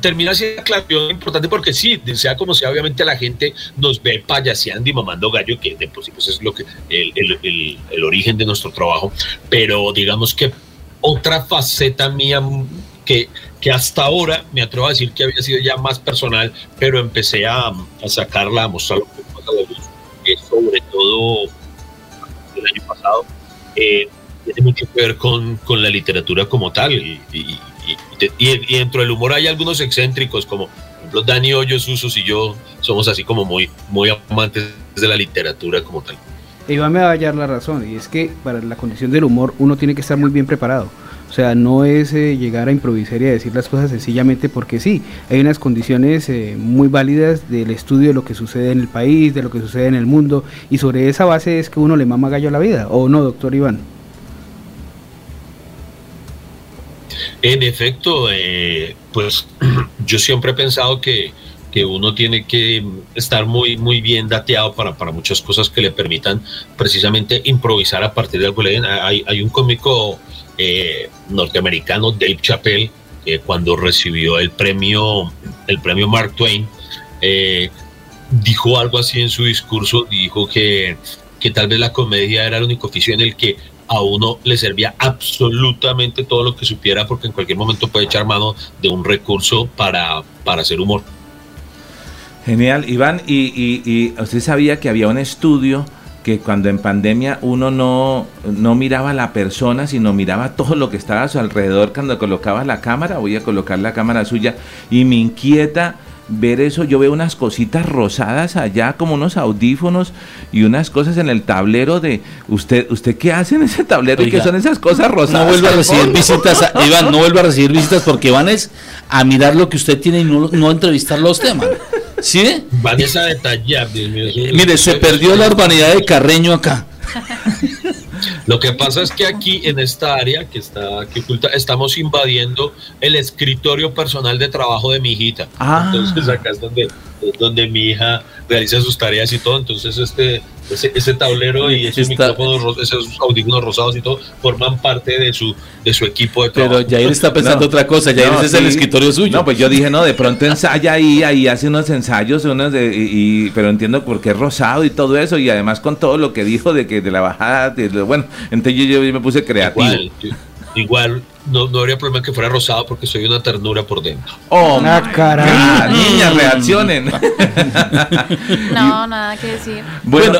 termina siendo aclaración importante porque sí, sea como sea, obviamente la gente nos ve payaseando y mamando gallo, que de pues es lo que el, el, el, origen de nuestro trabajo, pero digamos que otra faceta mía que, que hasta ahora me atrevo a decir que había sido ya más personal, pero empecé a, a sacarla, a mostrarla un poco a la luz, sobre todo el año pasado, eh, tiene mucho que ver con, con la literatura como tal y, y y, dentro del humor hay algunos excéntricos, como por ejemplo Dani Hoyos, Usos y yo somos así como muy, muy amantes de la literatura como tal. Iván me va a hallar la razón, y es que para la condición del humor uno tiene que estar muy bien preparado. O sea, no es eh, llegar a improvisar y a decir las cosas sencillamente porque sí. Hay unas condiciones eh, muy válidas del estudio de lo que sucede en el país, de lo que sucede en el mundo, y sobre esa base es que uno le mama gallo a la vida, ¿o no, doctor Iván? En efecto, eh, pues yo siempre he pensado que, que, uno tiene que estar muy, muy bien dateado para, para muchas cosas que le permitan precisamente improvisar a partir de algo. Hay, hay un cómico eh, norteamericano, Dave Chappelle, que cuando recibió el premio, el premio Mark Twain, eh, dijo algo así en su discurso, dijo que, que tal vez la comedia era el único oficio en el que a uno le servía absolutamente todo lo que supiera porque en cualquier momento puede echar mano de un recurso para, para hacer humor. Genial, Iván, y, usted sabía que había un estudio que cuando en pandemia uno no, no miraba a la persona, sino miraba todo lo que estaba a su alrededor cuando colocaba la cámara, voy a colocar la cámara suya, y me inquieta ver eso, yo veo unas cositas rosadas allá, como unos audífonos y unas cosas en el tablero de usted, ¿usted qué hace en ese tablero? ¿Y qué son esas cosas rosadas? No vuelva a recibir visitas, Iván, no vuelva a recibir visitas porque van es a mirar lo que usted tiene y no, no a entrevistarlo a usted, man. ¿Sí? Vanessa detallar. Mire, se perdió la urbanidad de Carreño acá. Lo que pasa es que aquí en esta área que está aquí oculta estamos invadiendo el escritorio personal de trabajo de mi hijita. Ah. Entonces acá es donde, donde mi hija realiza sus tareas y todo. Entonces este ese, tablero y esos micrófonos, esos audífonos rosados y todo forman parte de su de su equipo de trabajo. Pero Jair está pensando otra cosa, Jair ese es el escritorio suyo. No, pues yo dije, no, de pronto ensaya ahí, ahí hace unos ensayos, unos de, y, pero entiendo por qué es rosado y todo eso, y además con todo lo que dijo de que de la bajada, de, bueno, entonces yo, yo me puse creativo. Igual, no, no, habría problema que fuera rosado porque soy una ternura por dentro. ¡Oh, una cara! Niñas, reaccionen. no, nada que decir. Bueno,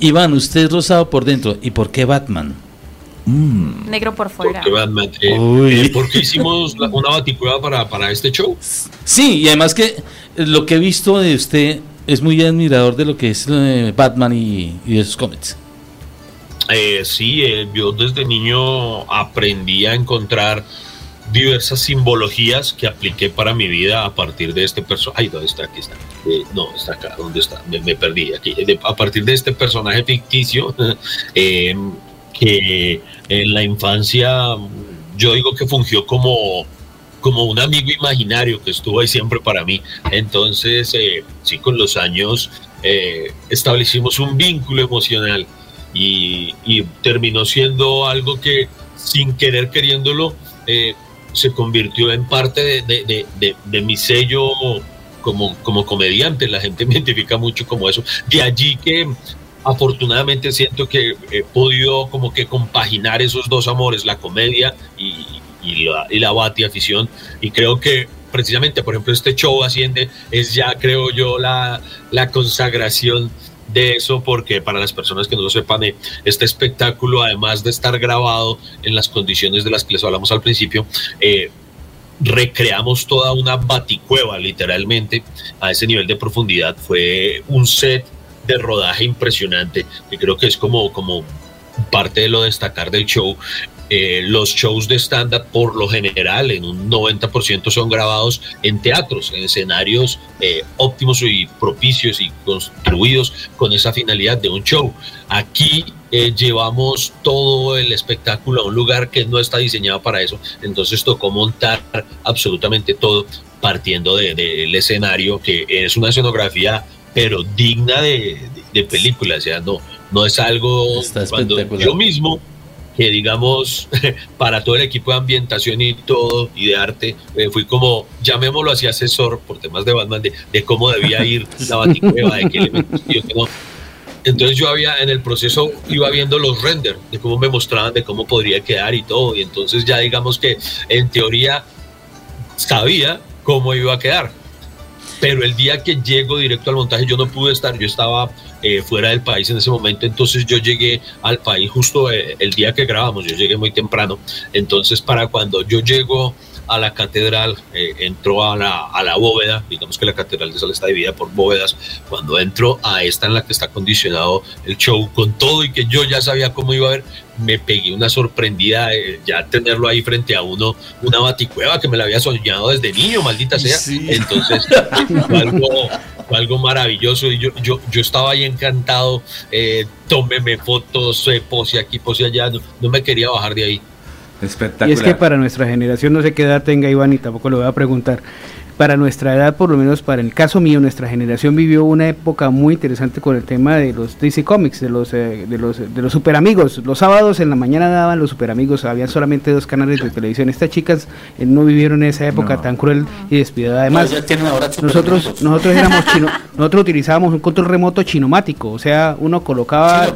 Iván, usted es rosado por dentro. ¿Y por qué Batman? Mm. Negro por fuera. ¿Por qué Batman? Eh, eh, ¿Por qué hicimos una baticueva para, para este show? Sí, y además que lo que he visto de usted es muy admirador de lo que es eh, Batman y, y de sus cómics. Eh, sí, eh, yo desde niño aprendí a encontrar diversas simbologías que apliqué para mi vida a partir de este personaje. Ay, ¿dónde está? Aquí está. Eh, no, está acá. ¿Dónde está? Me, perdí. Aquí. a partir de este personaje ficticio que en la infancia yo digo que fungió como como un amigo imaginario que estuvo ahí siempre para mí. Entonces, sí, con los años establecimos un vínculo emocional y, terminó siendo algo que sin querer queriéndolo eh, se convirtió en parte de, mi sello como, como comediante. La gente me identifica mucho como eso. De allí que afortunadamente siento que he podido como que compaginar esos dos amores, la comedia y, la, y la bati afición. Y creo que precisamente, por ejemplo, este show Asciende es ya, creo yo, la, la consagración de eso porque para las personas que no lo sepan, eh, este espectáculo, además de estar grabado en las condiciones de las que les hablamos al principio, eh, recreamos toda una baticueva literalmente a ese nivel de profundidad. Fue un set de rodaje impresionante que creo que es como, como parte de lo destacar del show eh, los shows de stand-up por lo general en un 90% son grabados en teatros, en escenarios eh, óptimos y propicios y construidos con esa finalidad de un show. Aquí eh, llevamos todo el espectáculo a un lugar que no está diseñado para eso, entonces tocó montar absolutamente todo partiendo del escenario, que es una escenografía pero digna de, película, o sea, no, no es algo cuando yo mismo que digamos para todo el equipo de ambientación y todo y de arte eh, fui como llamémoslo así asesor por temas de Batman de, cómo debía ir la baticueva de qué elementos que no. Entonces yo había en el proceso iba viendo los renders de cómo me mostraban de cómo podría quedar y todo y entonces ya digamos que en teoría sabía cómo iba a quedar. Pero el día que llego directo al montaje yo no pude estar yo estaba eh, fuera del país en ese momento, entonces yo llegué al país justo eh, el día que grabamos, yo llegué muy temprano, entonces para cuando yo llego a la catedral, eh, entró a la, a la bóveda, digamos que la catedral de Sal está dividida por bóvedas, cuando entro a esta en la que está condicionado el show con todo y que yo ya sabía cómo iba a ver, me pegué una sorprendida ya tenerlo ahí frente a uno, una baticueva que me la había soñado desde niño, maldita sea. Entonces, algo, algo maravilloso y yo, yo, yo estaba ahí encantado, eh, tómeme fotos, eh, pose aquí, pose allá, no, me quería bajar de ahí. Espectacular. Y es que para nuestra generación, no sé qué edad tenga Iván y tampoco lo voy a preguntar, para nuestra edad, por lo menos para el caso mío, nuestra generación vivió una época muy interesante con el tema de los DC Comics, de los, eh, de los, de los super amigos. Los sábados en la mañana daban los super amigos, había solamente dos canales de televisión. Estas chicas eh, no vivieron esa época tan cruel y despiadada. Además, nosotros, nosotros éramos chino, nosotros utilizábamos un control remoto chinomático, o sea, uno colocaba,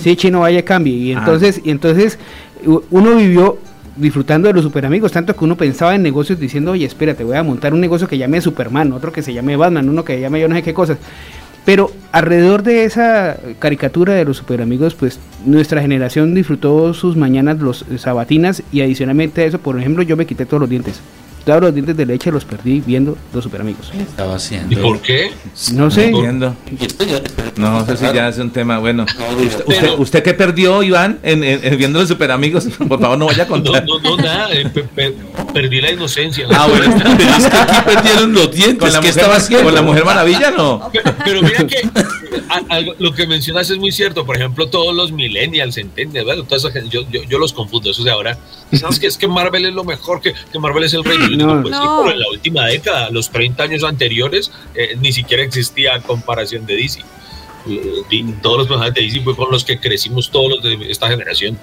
sí, chino vaya cambie, y ah. entonces, y entonces uno vivió disfrutando de los super amigos, tanto que uno pensaba en negocios diciendo, oye, espérate, voy a montar un negocio que llame Superman, otro que se llame Batman, uno que llame yo no sé qué cosas. Pero alrededor de esa caricatura de los super amigos, pues nuestra generación disfrutó sus mañanas los sabatinas y adicionalmente a eso, por ejemplo, yo me quité todos los dientes. Claro, los dientes de leche los perdí viendo Los Super Amigos. estaba haciendo? ¿Y por qué? No sé. No sé si ya es un tema bueno. ¿Usted, usted, qué perdió, Iván, en, viendo Los Super Amigos? Por favor, no vaya a contar. No, no, no nada. Eh, perdí la inocencia. Ah, bueno. Pero es que aquí perdieron los dientes. ¿Con la ¿Qué estaba haciendo? ¿Con la Mujer Maravilla no? Pero, mira que lo que mencionas es muy cierto. Por ejemplo, todos los millennials, ¿entiendes? Bueno, toda esa gente, yo, yo, yo los confundo. Eso de ahora. ¿Sabes qué? Es que Marvel es lo mejor, que, que Marvel es el rey no, pues pero en la última década, los 30 años anteriores, eh, ni siquiera existía comparación de DC. Eh, todos los personajes de DC fue con los que crecimos todos los de esta generación.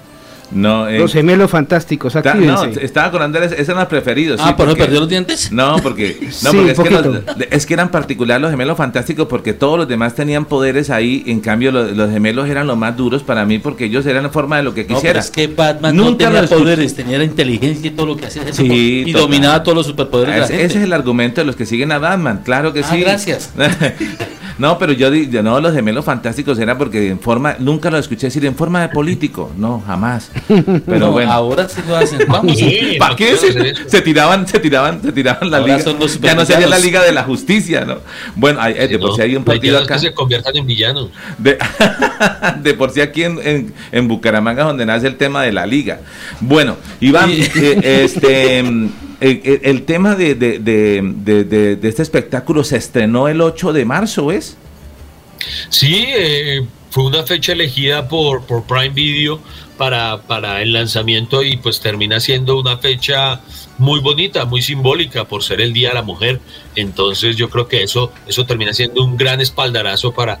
No, eh, los gemelos fantásticos, No, estaba con Andrés, esos eran los preferidos. Ah, ¿por eso perdió los dientes? No, porque, no, porque es, que es, que eran particular los gemelos fantásticos porque todos los demás tenían poderes ahí, en cambio los, gemelos eran los más duros para mí porque ellos eran la forma de lo que quisiera. No, es que Batman Nunca no tenía poderes, tenía la inteligencia y todo lo que hacía y dominaba todos los superpoderes. Ese, ese es el argumento de los que siguen a Batman, claro que ah, sí. gracias. No, pero yo, yo no, los gemelos fantásticos era porque en forma, nunca lo escuché decir en forma de político, no, jamás. Pero bueno. Ahora sí lo hacen, vamos. ¿Para qué? Se, tiraban, se tiraban, se tiraban la liga. Ya no sería la liga de la justicia, ¿no? Bueno, hay, eh, de por si hay un partido acá. que se conviertan en villanos. De, de por sí aquí en, en, Bucaramanga donde nace el tema de la liga. Bueno, Iván, eh, este el, tema de, de, este espectáculo se estrenó el 8 de marzo, ¿es? Sí, eh, fue una fecha elegida por, por Prime Video para, para el lanzamiento y pues termina siendo una fecha muy bonita, muy simbólica por ser el Día de la Mujer. Entonces yo creo que eso, eso termina siendo un gran espaldarazo para,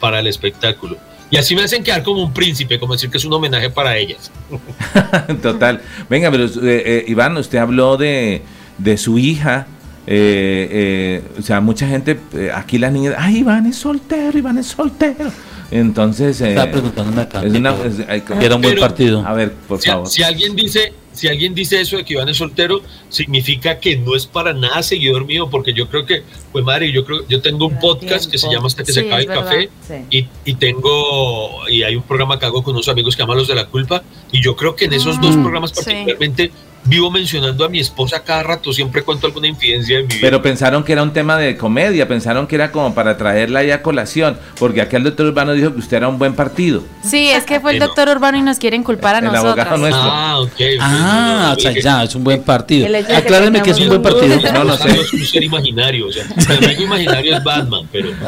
para el espectáculo. Y así me hacen quedar como un príncipe, como decir que es un homenaje para ellas. Total. Venga, pero eh, eh, Iván, usted habló de, de su hija. Eh, o sea, mucha gente, aquí las niñas, ay, Iván es soltero, Iván es soltero. Entonces, Está preguntándome acá. era un buen partido. A ver, por favor. Si alguien dice, si alguien dice eso de que Iván es soltero, significa que no es para nada seguidor mío, porque yo creo que, pues madre, yo creo, yo tengo un podcast que se llama Hasta que se acabe el café, y, y, tengo, y hay un programa que hago con unos amigos que llaman Los de la Culpa, y yo creo que en esos dos programas particularmente vivo mencionando a mi esposa cada rato, siempre cuento alguna infidencia de mi vida. Pero pensaron que era un tema de comedia, pensaron que era como para traerla ya a colación, porque aquí el doctor Urbano dijo que usted era un buen partido. Sí, es que fue el doctor Urbano y nos quieren culpar a el nosotros. abogado nuestro. Ah, ok. Ah, o sea, ya, es un buen partido. El Aclárenme que es un buen partido. No, no sé. Es un ser imaginario, o sea, amigo imaginario es Batman, pero...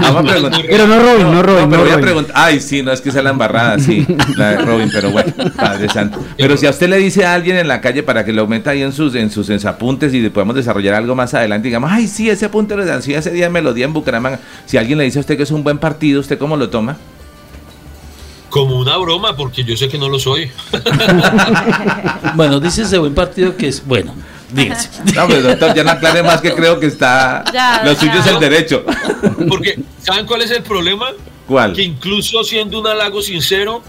Vamos a preguntar. Pero no Robin, no Robin, No, no pero voy a preguntar. Ay, sí, no es que sea la embarrada, sí, la de Robin, pero bueno, Padre Santo. Pero si a usted le dice a alguien en la calle para que lo meta ahí en sus, en sus en sus apuntes y podemos desarrollar algo más adelante, digamos, ay, sí, ese apunte lo dan, sí, ese día en Melodía en Bucaramanga. Si alguien le dice a usted que es un buen partido, ¿usted cómo lo toma? Como una broma, porque yo sé que no lo soy. Bueno, dice ese buen partido que es bueno. Dígase. No, pero doctor, ya no aclare más que creo que está. Ya, lo suyo ya. es el derecho. Porque, ¿saben cuál es el problema? ¿Cuál? Que incluso siendo un halago sincero,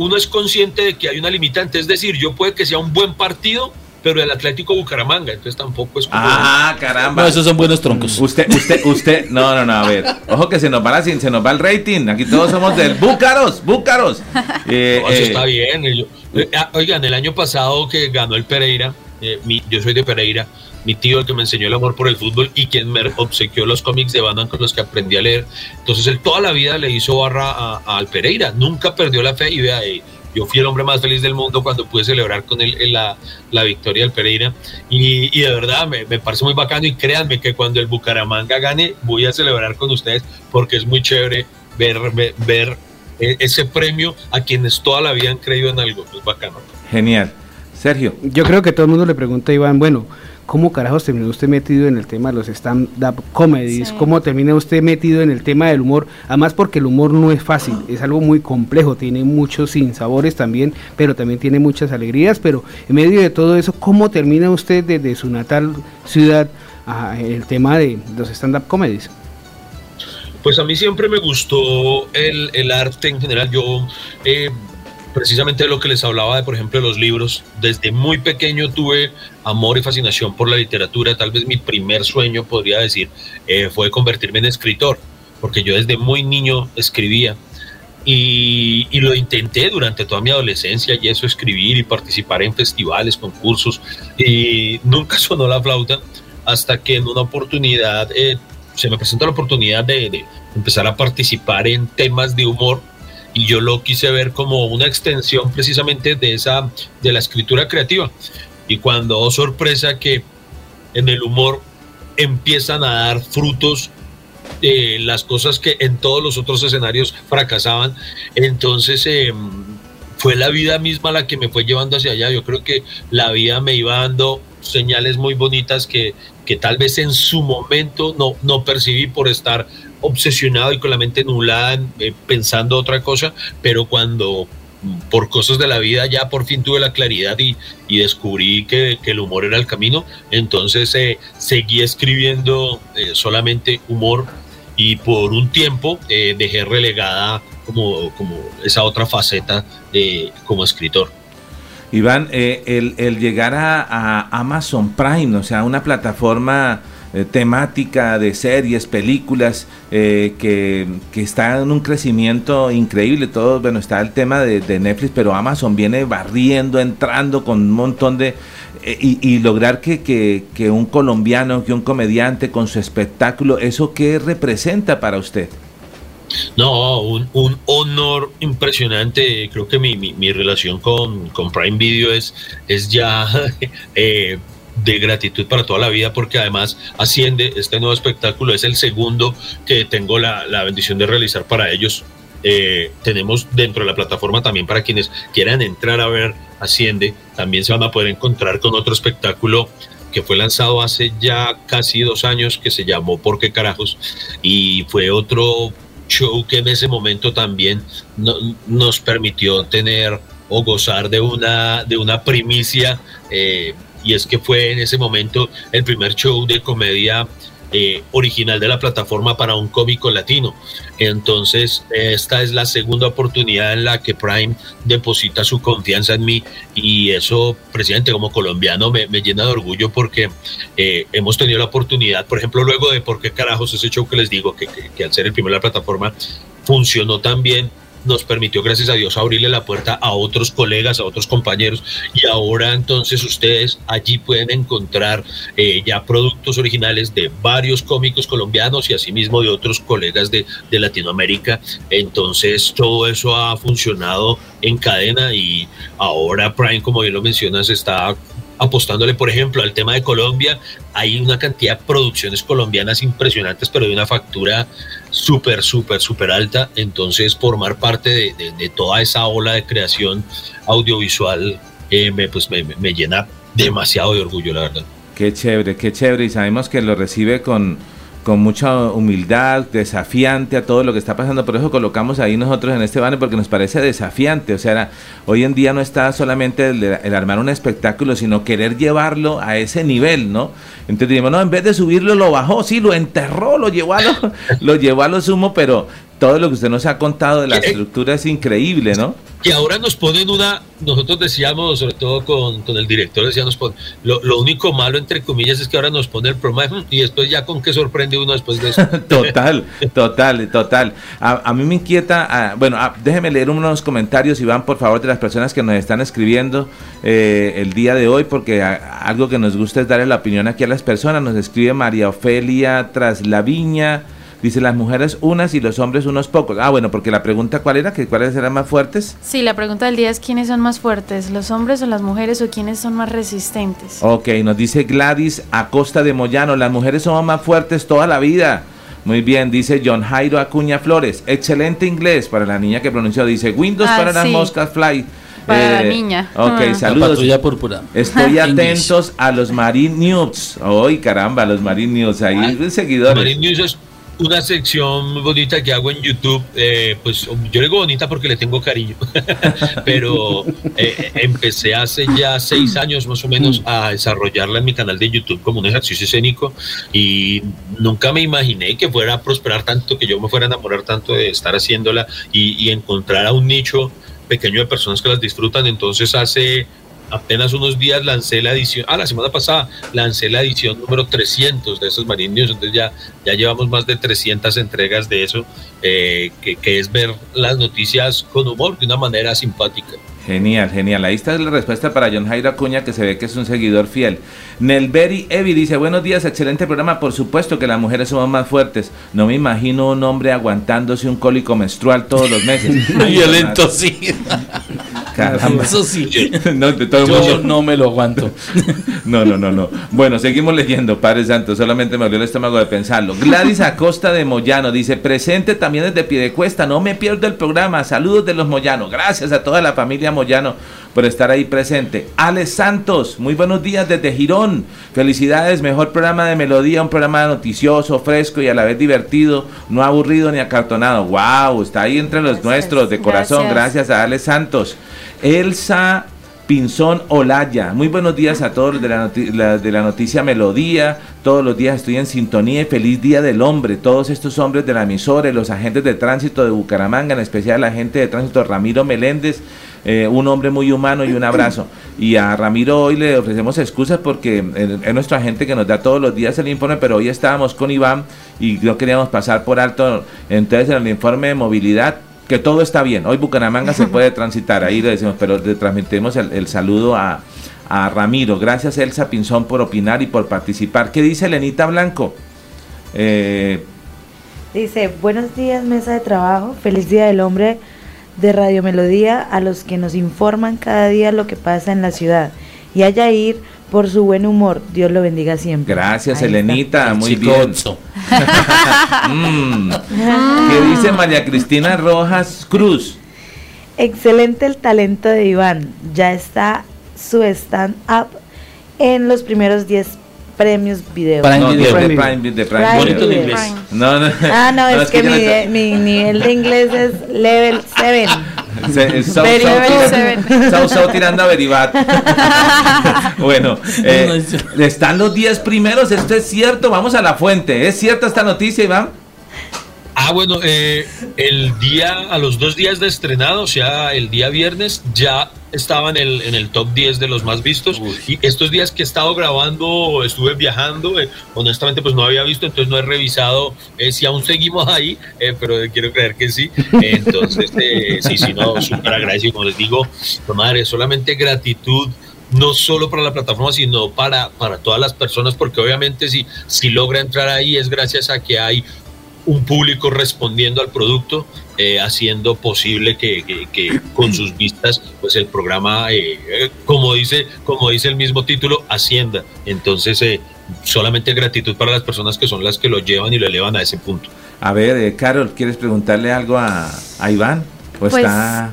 uno es consciente de que hay una limitante. Es decir, yo puede que sea un buen partido, pero el Atlético Bucaramanga, entonces tampoco es como... Ah, caramba. No, esos son buenos troncos. Usted, usted, usted, no, no, no, a ver, ojo que se nos va la, se nos va el rating, aquí todos somos del Búcaros, Búcaros. Eh, No, eso eh, está bien. Yo- eh, ah, oigan, el año pasado que ganó el Pereira, eh, mi- yo soy de Pereira, mi tío el que me enseñó el amor por el fútbol y quien me obsequió los cómics de Batman con los que aprendí a leer. Entonces él toda la vida le hizo barra al Pereira, nunca perdió la fe y vea, eh, yo fui el hombre más feliz del mundo cuando pude celebrar con él eh, la, la victoria del Pereira y, y de verdad me, me parece muy bacano y créanme que cuando el Bucaramanga gane voy a celebrar con ustedes porque es muy chévere ver, ver, ver, eh, ese premio a quienes toda la vida han creído en algo, es bacano. Genial. Sergio. Yo creo que todo el mundo le pregunta a Iván, bueno, ¿cómo carajos terminó usted metido en el tema de los stand-up comedies? Sí. ¿Cómo termina usted metido en el tema del humor? Además porque el humor no es fácil, es algo muy complejo, tiene muchos sinsabores también, pero también tiene muchas alegrías, pero en medio de todo eso, ¿cómo termina usted desde su natal ciudad a el tema de los stand-up comedies? Pues a mí siempre me gustó el, el arte en general. Yo, eh, precisamente lo que les hablaba de, por ejemplo, los libros, desde muy pequeño tuve amor y fascinación por la literatura. Tal vez mi primer sueño, podría decir, eh, fue convertirme en escritor, porque yo desde muy niño escribía. Y, lo intenté durante toda mi adolescencia y eso, escribir y participar en festivales, concursos, y nunca sonó la flauta hasta que en una oportunidad eh, se me presentó la oportunidad de empezar a participar en temas de humor y yo lo quise ver como una extensión precisamente de esa de la escritura creativa. Y cuando oh, sorpresa que en el humor empiezan a dar frutos eh, las cosas que en todos los otros escenarios fracasaban entonces eh, fue la vida misma la que me fue llevando hacia allá. Yo creo que la vida me iba dando señales muy bonitas que, que tal vez en su momento no, no percibí por estar obsesionado y con la mente nublada eh, pensando otra cosa, pero cuando mm, por cosas de la vida ya por fin tuve la claridad y, y descubrí que, que, el humor era el camino, entonces eh, seguí escribiendo eh, solamente humor y por un tiempo dejé relegada como, como esa otra faceta como escritor. Iván, el, el, llegar a, a, Amazon Prime, o sea, una plataforma eh, temática de series, películas, eh, que, que, está en un crecimiento increíble. Todo, bueno, está el tema de, Netflix, pero Amazon viene barriendo, entrando con un montón de... eh, Y, y, lograr que, que, que un colombiano, que un comediante con su espectáculo, ¿eso qué representa para usted? No, un, un, honor impresionante. Creo que mi, mi, mi relación con, con, Prime Video es, es ya de gratitud para toda la vida porque además Asciende, este nuevo espectáculo, es el segundo que tengo la, la bendición de realizar para ellos. Eh, tenemos dentro de la plataforma también para quienes quieran entrar a ver Asciende, también se van a poder encontrar con otro espectáculo que fue lanzado hace ya casi dos años que se llamó ¿Por qué carajos? Y fue otro show que en ese momento también nos permitió tener o gozar de una, de una primicia, eh, y es que fue en ese momento el primer show de comedia eh, original de la plataforma para un cómico latino. Entonces, esta es la segunda oportunidad en la que Prime deposita su confianza en mí y eso, presidente, como colombiano, me, llena de orgullo porque eh, hemos tenido la oportunidad, por ejemplo, luego de por qué carajos ese show que les digo, que, que, que al ser el primero de la plataforma funcionó tan bien, nos permitió, gracias a Dios, abrirle la puerta a otros colegas, a otros compañeros, y ahora entonces ustedes allí pueden encontrar eh, ya productos originales de varios cómicos colombianos y asimismo de otros colegas de, de Latinoamérica. Entonces todo eso ha funcionado en cadena y ahora Prime, como bien lo mencionas, está apostándole, por ejemplo, al tema de Colombia. Hay una cantidad de producciones colombianas impresionantes, pero de una factura súper, súper, súper alta. Entonces, formar parte de, toda esa ola de creación audiovisual eh, me, pues me llena demasiado de orgullo, la verdad. Qué chévere, qué chévere. Y sabemos que lo recibe con con mucha humildad, desafiante a todo lo que está pasando. Por eso colocamos ahí nosotros en este banner porque nos parece desafiante. O sea, hoy en día no está solamente el, armar un espectáculo, sino querer llevarlo a ese nivel, ¿no? Entonces dijimos, no, en vez de subirlo, lo bajó, sí, lo enterró, lo llevó a lo, lo, llevó a lo sumo, pero todo lo que usted nos ha contado de la estructura es increíble, ¿no? Y ahora nos ponen una, nosotros decíamos, sobre todo con, el director, decíamos, lo, lo, único malo, entre comillas, es que ahora nos pone el problema y después ya con qué sorprende uno después de eso. total, total, total. A, mí me inquieta, ah, bueno, ah, déjeme leer unos comentarios, Iván, por favor, de las personas que nos están escribiendo eh, el día de hoy, porque algo que nos gusta es darle la opinión aquí a las personas. Nos escribe María Ofelia Traslaviña. Dice las mujeres unas y los hombres unos pocos. Ah, bueno, porque la pregunta cuál era, que cuáles eran más fuertes. Sí, la pregunta del día es quiénes son más fuertes, los hombres o las mujeres o quiénes son más resistentes. Ok, nos dice Gladys Acosta de Moyano, las mujeres son más fuertes toda la vida. Muy bien, dice John Jairo Acuña Flores. Excelente inglés para la niña que pronunció. Dice Windows ah, para las moscas fly. Para la eh, niña. Ok, ah. saludos. púrpura. Estoy atentos a los Marine News. Ay, caramba, los Marine News. Ahí, seguidores. Marine News una sección bonita que hago en YouTube, eh, pues yo digo bonita porque le tengo cariño, pero eh, empecé hace ya seis años más o menos a desarrollarla en mi canal de YouTube como un ejercicio escénico y nunca me imaginé que fuera a prosperar tanto, que yo me fuera a enamorar tanto de estar haciéndola y, y encontrar a un nicho pequeño de personas que las disfrutan. Entonces hace apenas unos días lancé la edición, ah, la semana pasada lancé la edición número 300 de esos Marine News, entonces ya, ya llevamos más de 300 entregas de eso, eh, que, que, es ver las noticias con humor, de una manera simpática. Genial, genial. Ahí está la respuesta para John Jairo Acuña, que se ve que es un seguidor fiel. Nelberry Evi dice, buenos días, excelente programa. Por supuesto que las mujeres somos más fuertes. No me imagino un hombre aguantándose un cólico menstrual todos los meses. Violento, sí. Caramba. Eso sí. No, Yo no me lo aguanto. no, no, no, no. Bueno, seguimos leyendo, Padre Santo. Solamente me abrió el estómago de pensarlo. Gladys Acosta de Moyano dice, presente también desde Piedecuesta. No me pierdo el programa. Saludos de los Moyano. Gracias a toda la familia Moyano por estar ahí presente. Alex Santos, muy buenos días desde Girón. Felicidades, mejor programa de melodía, un programa noticioso, fresco y a la vez divertido, no aburrido ni acartonado. ¡Wow! Está ahí entre los nuestros, de corazón. Gracias, a Alex Santos. Elsa Pinzón Olaya. Muy buenos días a todos los de la, de la, noticia Melodía. Todos los días estoy en sintonía y feliz Día del Hombre. Todos estos hombres de la emisora, los agentes de tránsito de Bucaramanga, en especial el agente de tránsito Ramiro Meléndez, eh, un hombre muy humano y un abrazo. Y a Ramiro hoy le ofrecemos excusas porque es nuestro agente que nos da todos los días el informe, pero hoy estábamos con Iván y no queríamos pasar por alto. Entonces en el informe de movilidad que todo está bien. Hoy Bucaramanga se puede transitar, ahí le decimos, pero le transmitimos el, saludo a, Ramiro. Gracias Elsa Pinzón por opinar y por participar. ¿Qué dice Lenita Blanco? Eh, dice, buenos días mesa de trabajo, feliz día del hombre de Radio Melodía a los que nos informan cada día lo que pasa en la ciudad. Y a Yair por su buen humor. Dios lo bendiga siempre. Gracias, Elenita. Muy bien. Mm. ¿Qué dice María Cristina Rojas Cruz? Excelente el talento de Iván. Ya está su stand-up en los primeros 10 Premios Video. Prime no, Video. De Prime, de Prime, Bonito en inglés. No, no. Ah, no, es, que, mi, mi, nivel de inglés es level 7. Sau Sau tirando a Beribat. bueno, eh, están los 10 primeros, esto es cierto, vamos a la fuente. ¿Es cierta esta noticia, Iván? Ah, bueno, eh, el día, a los dos días de estrenado, o sea, el día viernes, ya estaba en el, en el top 10 de los más vistos. Y estos días que he estado grabando, estuve viajando, eh, honestamente pues no había visto, entonces no he revisado eh, si aún seguimos ahí, pero quiero creer que sí. Entonces, sí, sí, no, súper agradecido, como les digo, madre, solamente gratitud no solo para la plataforma, sino para, para todas las personas, porque obviamente si, si logra entrar ahí es gracias a que hay un público respondiendo al producto, eh, haciendo posible que, con sus vistas, pues el programa, eh, eh, como dice, como dice el mismo título, ascienda. Entonces, solamente gratitud para las personas que son las que lo llevan y lo elevan a ese punto. A ver, Carol, ¿quieres preguntarle algo a Iván? Pues, pues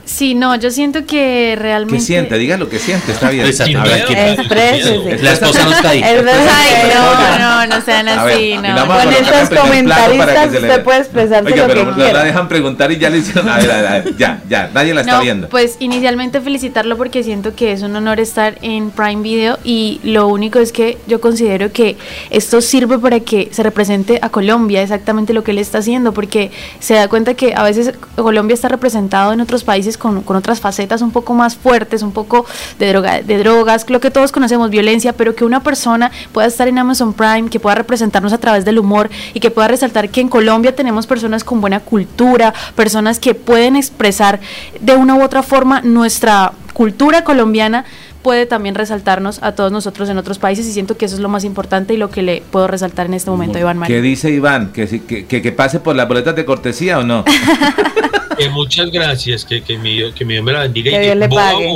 sí, no, yo siento que realmente. ¿Qué siente? Diga lo que siente, está bien. Pues, a ver, ¿qué La esposa no está ahí. no, no, no sean así, no. Con estos comentaristas usted puede expresarse Oiga, lo pero que quiera. la dejan preguntar y ya le hicieron. A ver, a ver, ya, ya, nadie la está viendo. Pues inicialmente felicitarlo porque siento que es un honor estar en Prime Video y lo único es que yo considero que esto sirve para que se represente a Colombia exactamente lo que él está haciendo porque se da cuenta que a veces Colombia está representada en otros países con, con, otras facetas un poco más fuertes, un poco de, droga, de drogas, lo que todos conocemos, violencia, pero que una persona pueda estar en Amazon Prime, que pueda representarnos a través del humor y que pueda resaltar que en Colombia tenemos personas con buena cultura, personas que pueden expresar de una u otra forma nuestra cultura colombiana puede también resaltarnos a todos nosotros en otros países y siento que eso es lo más importante y lo que le puedo resaltar en este momento a Iván María. ¿Qué dice Iván? ¿Que, que, que, pase por las boletas de cortesía o no? Eh, muchas gracias, que, que, mi, que mi Dios me la bendiga. Que y Dios le pague.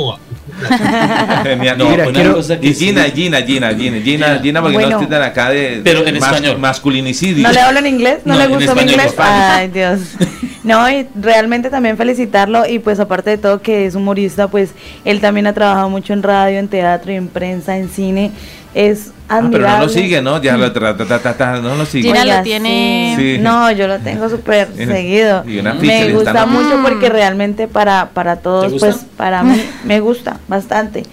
no, Mira, quiero, y Gina, Gina, Gina, Gina, Gina, Gina, porque bueno, acá de, pero en español. masculinicidio. ¿No le hablan inglés? ¿No, no le gusta mi inglés? Ay, Dios. No, y realmente también felicitarlo y pues aparte de todo que es humorista, pues él también ha trabajado mucho en radio, en teatro, en prensa, en cine. Es Ah, pero no lo sigue, ¿no? Ya lo, no lo sigue. Gina lo tiene. No, yo lo tengo súper seguido. me gusta mucho porque realmente para, para todos, pues para mí me gusta bastante.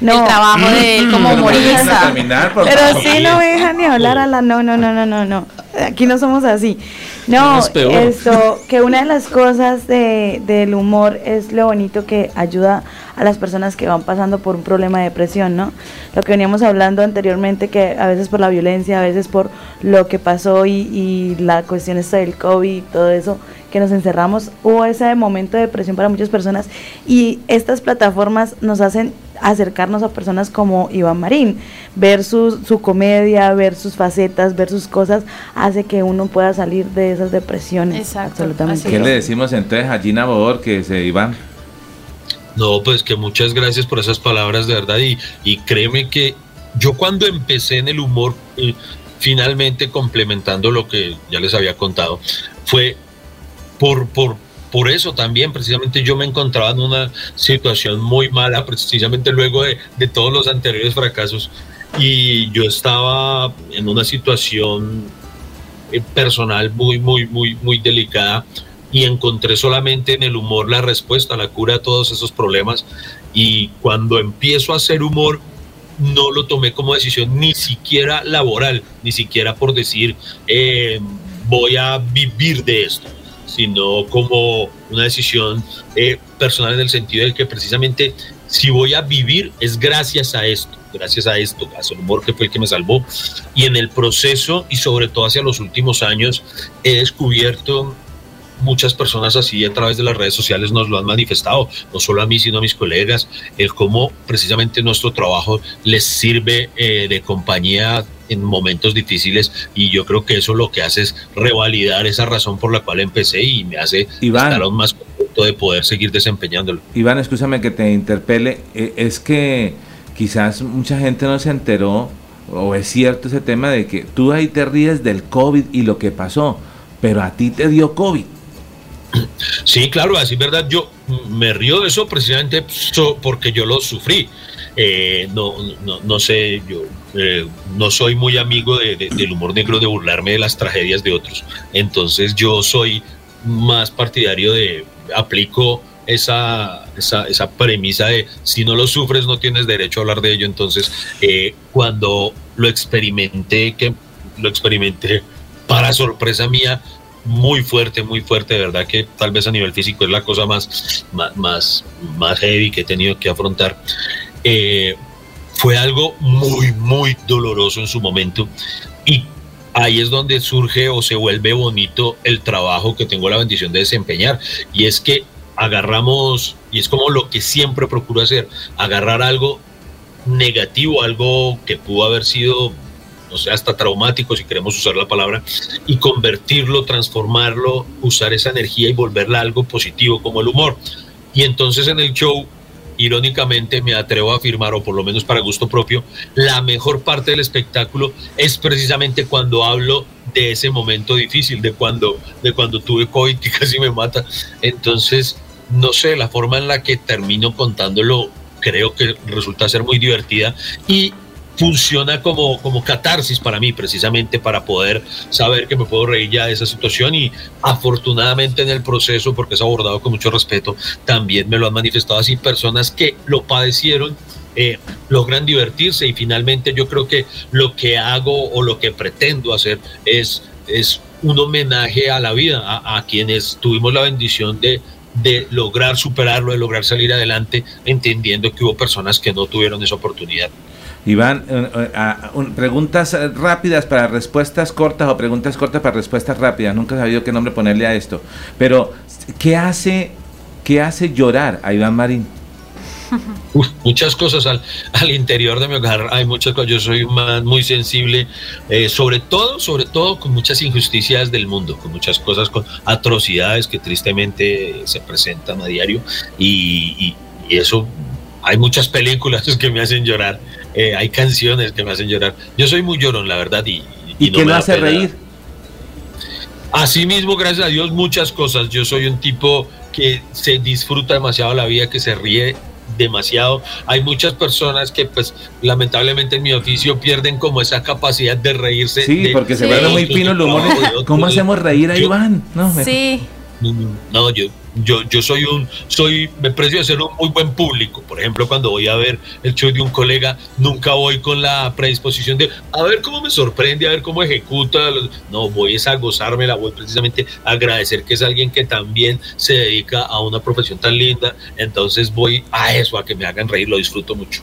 No. El trabajo de él como humorista. Pero sí no me deja ni hablar a la. No, no, no, no, no, no. Aquí no somos así. No, esto, que una de las cosas de, del humor es lo bonito que ayuda a las personas que van pasando por un problema de depresión, ¿no? Lo que veníamos hablando anteriormente, que a veces por la violencia, a veces por lo que pasó y, y la cuestión esta del COVID y todo eso, que nos encerramos, hubo ese momento de depresión para muchas personas y estas plataformas nos hacen acercarnos a personas como Iván Marín, ver su, su comedia, ver sus facetas, ver sus cosas, hace que uno pueda salir de esas depresiones. Exacto. Absolutamente. ¿Qué le decimos entonces a Gina Bodor que se Iván? No, pues que muchas gracias por esas palabras de verdad y, y créeme que yo cuando empecé en el humor, eh, finalmente complementando lo que ya les había contado, fue por, por, por eso también, precisamente yo me encontraba en una situación muy mala, precisamente luego de, de todos los anteriores fracasos, y yo estaba en una situación eh, personal muy, muy, muy, muy delicada y encontré solamente en el humor la respuesta, la cura a todos esos problemas. Y cuando empiezo a hacer humor, no lo tomé como decisión ni siquiera laboral, ni siquiera por decir eh, voy a vivir de esto, sino como una decisión eh, personal en el sentido de que precisamente si voy a vivir es gracias a esto, gracias a esto, a humor que fue el que me salvó. Y en el proceso y sobre todo hacia los últimos años he descubierto muchas personas así a través de las redes sociales nos lo han manifestado, no solo a mí, sino a mis colegas, el cómo precisamente nuestro trabajo les sirve eh, de compañía en momentos difíciles y yo creo que eso lo que hace es revalidar esa razón por la cual empecé y me hace estar aún más contento de poder seguir desempeñándolo. Iván, escúchame que te interpele, eh, es que quizás mucha gente no se enteró o es cierto ese tema de que tú ahí te ríes del COVID y lo que pasó, pero a ti te dio COVID. Sí, claro, así verdad, yo me río de eso precisamente porque yo lo sufrí. eh, no, no, no, sé, yo eh, no soy muy amigo del humor negro de burlarme de las tragedias de otros. Entonces yo soy más partidario de, aplico esa, esa, esa, premisa de si no lo sufres no tienes derecho a hablar de ello. Entonces, eh, cuando lo experimenté, que lo experimenté para sorpresa mía, muy fuerte, muy fuerte, de verdad que tal vez a nivel físico es la cosa más, más, más, heavy que he tenido que afrontar. Eh, fue algo muy, muy doloroso en su momento y ahí es donde surge o se vuelve bonito el trabajo que tengo la bendición de desempeñar y es que agarramos, y es como lo que siempre procuro hacer, agarrar algo negativo, algo que pudo haber sido, no sé, hasta traumático, si queremos usar la palabra, y convertirlo, transformarlo, usar esa energía y volverla algo positivo como el humor. Y entonces en el show, irónicamente, me atrevo a afirmar, o por lo menos para gusto propio, la mejor parte del espectáculo es precisamente cuando hablo de ese momento difícil, de cuando, de cuando tuve COVID y casi me mata. Entonces, no sé, la forma en la que termino contándolo creo que resulta ser muy divertida y funciona como, como catarsis para mí, precisamente para poder saber que me puedo reír ya de esa situación y afortunadamente en el proceso, porque es abordado con mucho respeto, también me lo han manifestado así personas que lo padecieron. Eh, logran divertirse y finalmente yo creo que lo que hago o lo que pretendo hacer es, es un homenaje a la vida, a quienes tuvimos la bendición de, de lograr superarlo, de lograr salir adelante, entendiendo que hubo personas que no tuvieron esa oportunidad. Iván, eh, eh, preguntas rápidas para respuestas cortas o preguntas cortas para respuestas rápidas. Nunca he sabido qué nombre ponerle a esto. Pero, ¿qué hace, qué hace llorar a Iván Marín? muchas cosas al, al, interior de mi hogar, hay muchas cosas, yo soy muy sensible, eh, sobre todo, sobre todo con muchas injusticias del mundo, con muchas cosas, con atrocidades que tristemente se presentan a diario y, eso, hay muchas películas que me hacen llorar, eh, hay canciones que me hacen llorar, yo soy muy llorón, la verdad, y... ¿Y, qué me hace reír? Asimismo, gracias a Dios, muchas cosas. Yo soy un tipo que se disfruta demasiado la vida, que se ríe demasiado. Hay muchas personas que pues lamentablemente en mi oficio pierden como esa capacidad de reírse. Sí, porque se ve muy fino el humor. ¿Cómo hacemos reír a Iván? No, sí. No, yo, yo, yo soy un, soy, me precio de ser un muy buen público. Por ejemplo, cuando voy a ver el show de un colega, nunca voy con la predisposición de a ver cómo me sorprende, a ver cómo ejecuta. No, voy a gozármela, voy precisamente a agradecer que es alguien que también se dedica a una profesión tan linda. Entonces voy a eso, a que me hagan reír, lo disfruto mucho.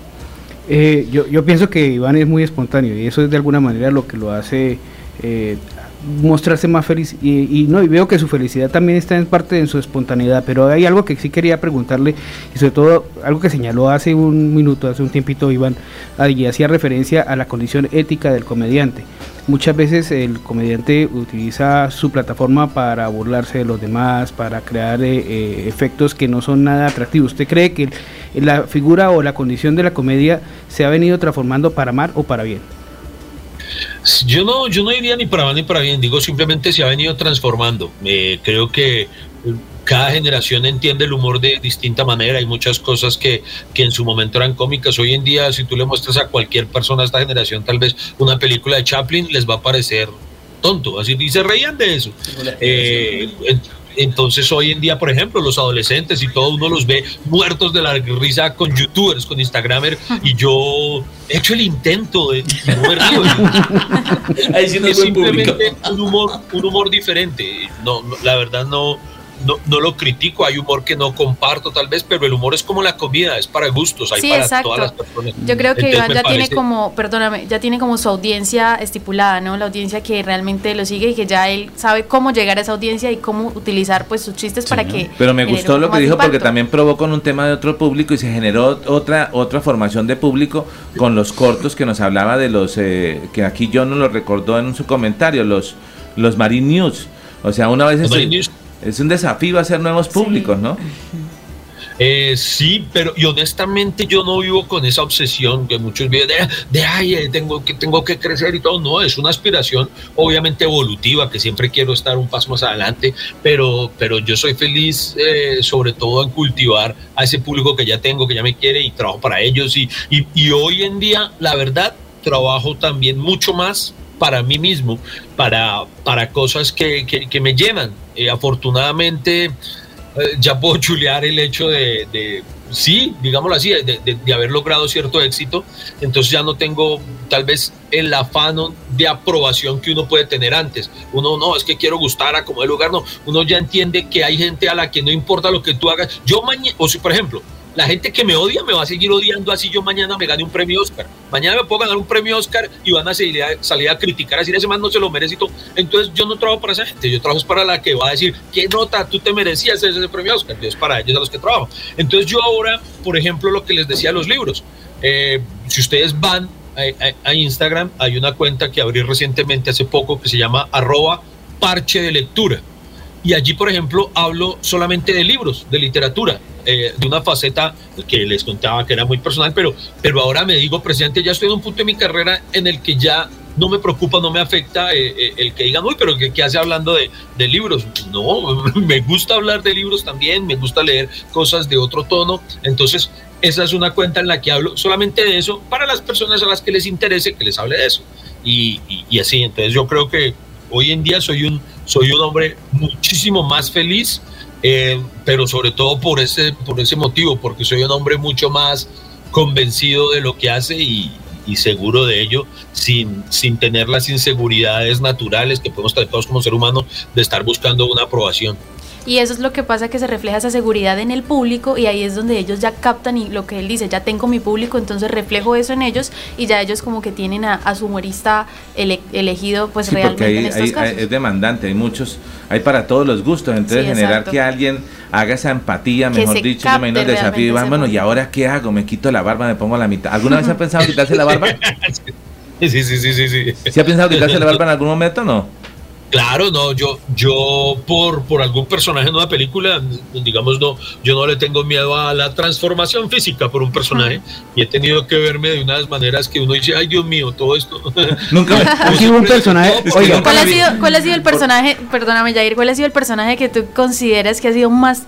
Eh, yo, yo pienso que Iván es muy espontáneo y eso es de alguna manera lo que lo hace eh, mostrarse más feliz y, no y veo que su felicidad también está en parte de su espontaneidad pero hay algo que sí quería preguntarle y sobre todo algo que señaló hace un minuto hace un tiempito Iván y hacía referencia a la condición ética del comediante. Muchas veces el comediante utiliza su plataforma para burlarse de los demás para crear eh, eh, efectos que no son nada atractivos. Usted cree que la figura o la condición de la comedia se ha venido transformando para mal o para bien yo no, yo no diría ni para mal ni para bien, digo simplemente se ha venido transformando. Eh, creo que cada generación entiende el humor de distinta manera. Hay muchas cosas que, que en su momento eran cómicas. Hoy en día, si tú le muestras a cualquier persona de esta generación, tal vez una película de Chaplin les va a parecer tonto. Así y se reían de eso. Eh, entonces hoy en día, por ejemplo, los adolescentes y todo uno los ve muertos de la risa con youtubers, con instagramers y yo he hecho el intento de Ahí sí es simplemente un humor, un humor diferente. no, la verdad no no, no, lo critico, hay humor que no comparto tal vez, pero el humor es como la comida, es para gustos, hay para todas las personas. Yo creo que Iván ya tiene como, perdóname, ya tiene como su audiencia estipulada, ¿no? La audiencia que realmente lo sigue y que ya él sabe cómo llegar a esa audiencia y cómo utilizar pues sus chistes para que... Pero me gustó lo que dijo porque también probó con un tema de otro público y se generó otra, otra formación de público con los cortos que nos hablaba de los, eh, que aquí yo no lo recordó en su comentario, los, los Marine News. O sea, una vez... Es un desafío hacer nuevos públicos, ¿no? Eh, sí, pero y honestamente yo no vivo con esa obsesión que muchos viven de, de ay, eh, tengo que, tengo que crecer y todo. No, es una aspiración obviamente evolutiva, que siempre quiero estar un paso más adelante, pero, pero yo soy feliz eh, sobre todo en cultivar a ese público que ya tengo, que ya me quiere y trabajo para ellos. Y, y, y hoy en día, la verdad, trabajo también mucho más para mí mismo, para, para cosas que, que, que me llenan. afortunadamente eh, ya puedo chulear el hecho de, de sí, digámoslo así, de, de, de, haber logrado cierto éxito, entonces ya no tengo tal vez el afano de aprobación que uno puede tener antes. Uno no, es que quiero gustar a como el lugar, no, uno ya entiende que hay gente a la que no importa lo que tú hagas. Yo mañana, o si por ejemplo, la gente que me odia me va a seguir odiando así yo mañana me gane un premio Oscar. Mañana me puedo ganar un premio Oscar y van a salir a, criticar, a decir ese man no se lo merece. Entonces yo no trabajo para esa gente, yo trabajo para la que va a decir, ¿qué nota tú te merecías ese, premio Oscar? Entonces para ellos a los que trabajo. Entonces yo ahora, por ejemplo, lo que les decía los libros, eh, si ustedes van a, a, a, Instagram, hay una cuenta que abrí recientemente hace poco que se llama arroba parche de lectura. Y allí, por ejemplo, hablo solamente de libros, de literatura, eh, de una faceta que les contaba que era muy personal, pero, pero ahora me digo, presidente, ya estoy en un punto de mi carrera en el que ya no me preocupa, no me afecta eh, eh, el que digan, uy, pero ¿qué, hace hablando de, de, libros? No, me gusta hablar de libros también, me gusta leer cosas de otro tono, entonces esa es una cuenta en la que hablo solamente de eso para las personas a las que les interese que les hable de eso. Y así, entonces yo creo que hoy en día soy un, soy un hombre muchísimo más feliz, eh, pero sobre todo por ese, por ese motivo, porque soy un hombre mucho más convencido de lo que hace y, y seguro de ello, sin, sin tener las inseguridades naturales que podemos tener todos como ser humano de estar buscando una aprobación. Y eso es lo que pasa, que se refleja esa seguridad en el público y ahí es donde ellos ya captan y lo que él dice, ya tengo mi público, entonces reflejo eso en ellos y ya ellos como que tienen a, a su humorista ele, elegido pues sí, realmente hay, en estos hay, casos. Hay, es demandante, hay muchos, hay para todos los gustos, entonces Sí, generar que alguien haga esa empatía, Que mejor dicho, yo me imagino el desafío, Iván, ese bueno, ¿y ahora qué hago? Me quito la barba, me pongo la mitad. ¿Alguna vez ha pensado quitarse la barba? Sí, sí, sí, sí, sí. ¿Sí ha pensado quitarse la barba en algún momento o no? Claro, no, yo, yo por, por algún personaje en una película, digamos, no, yo no le tengo miedo a la transformación física por un personaje y he tenido que verme de unas maneras que uno dice, ay Dios mío, todo esto. Nunca Ha sido un personaje, oiga, ¿Cuál ha, sido, ¿Cuál ha sido el personaje, perdóname Jair, cuál ha sido el personaje que tú consideras que ha sido más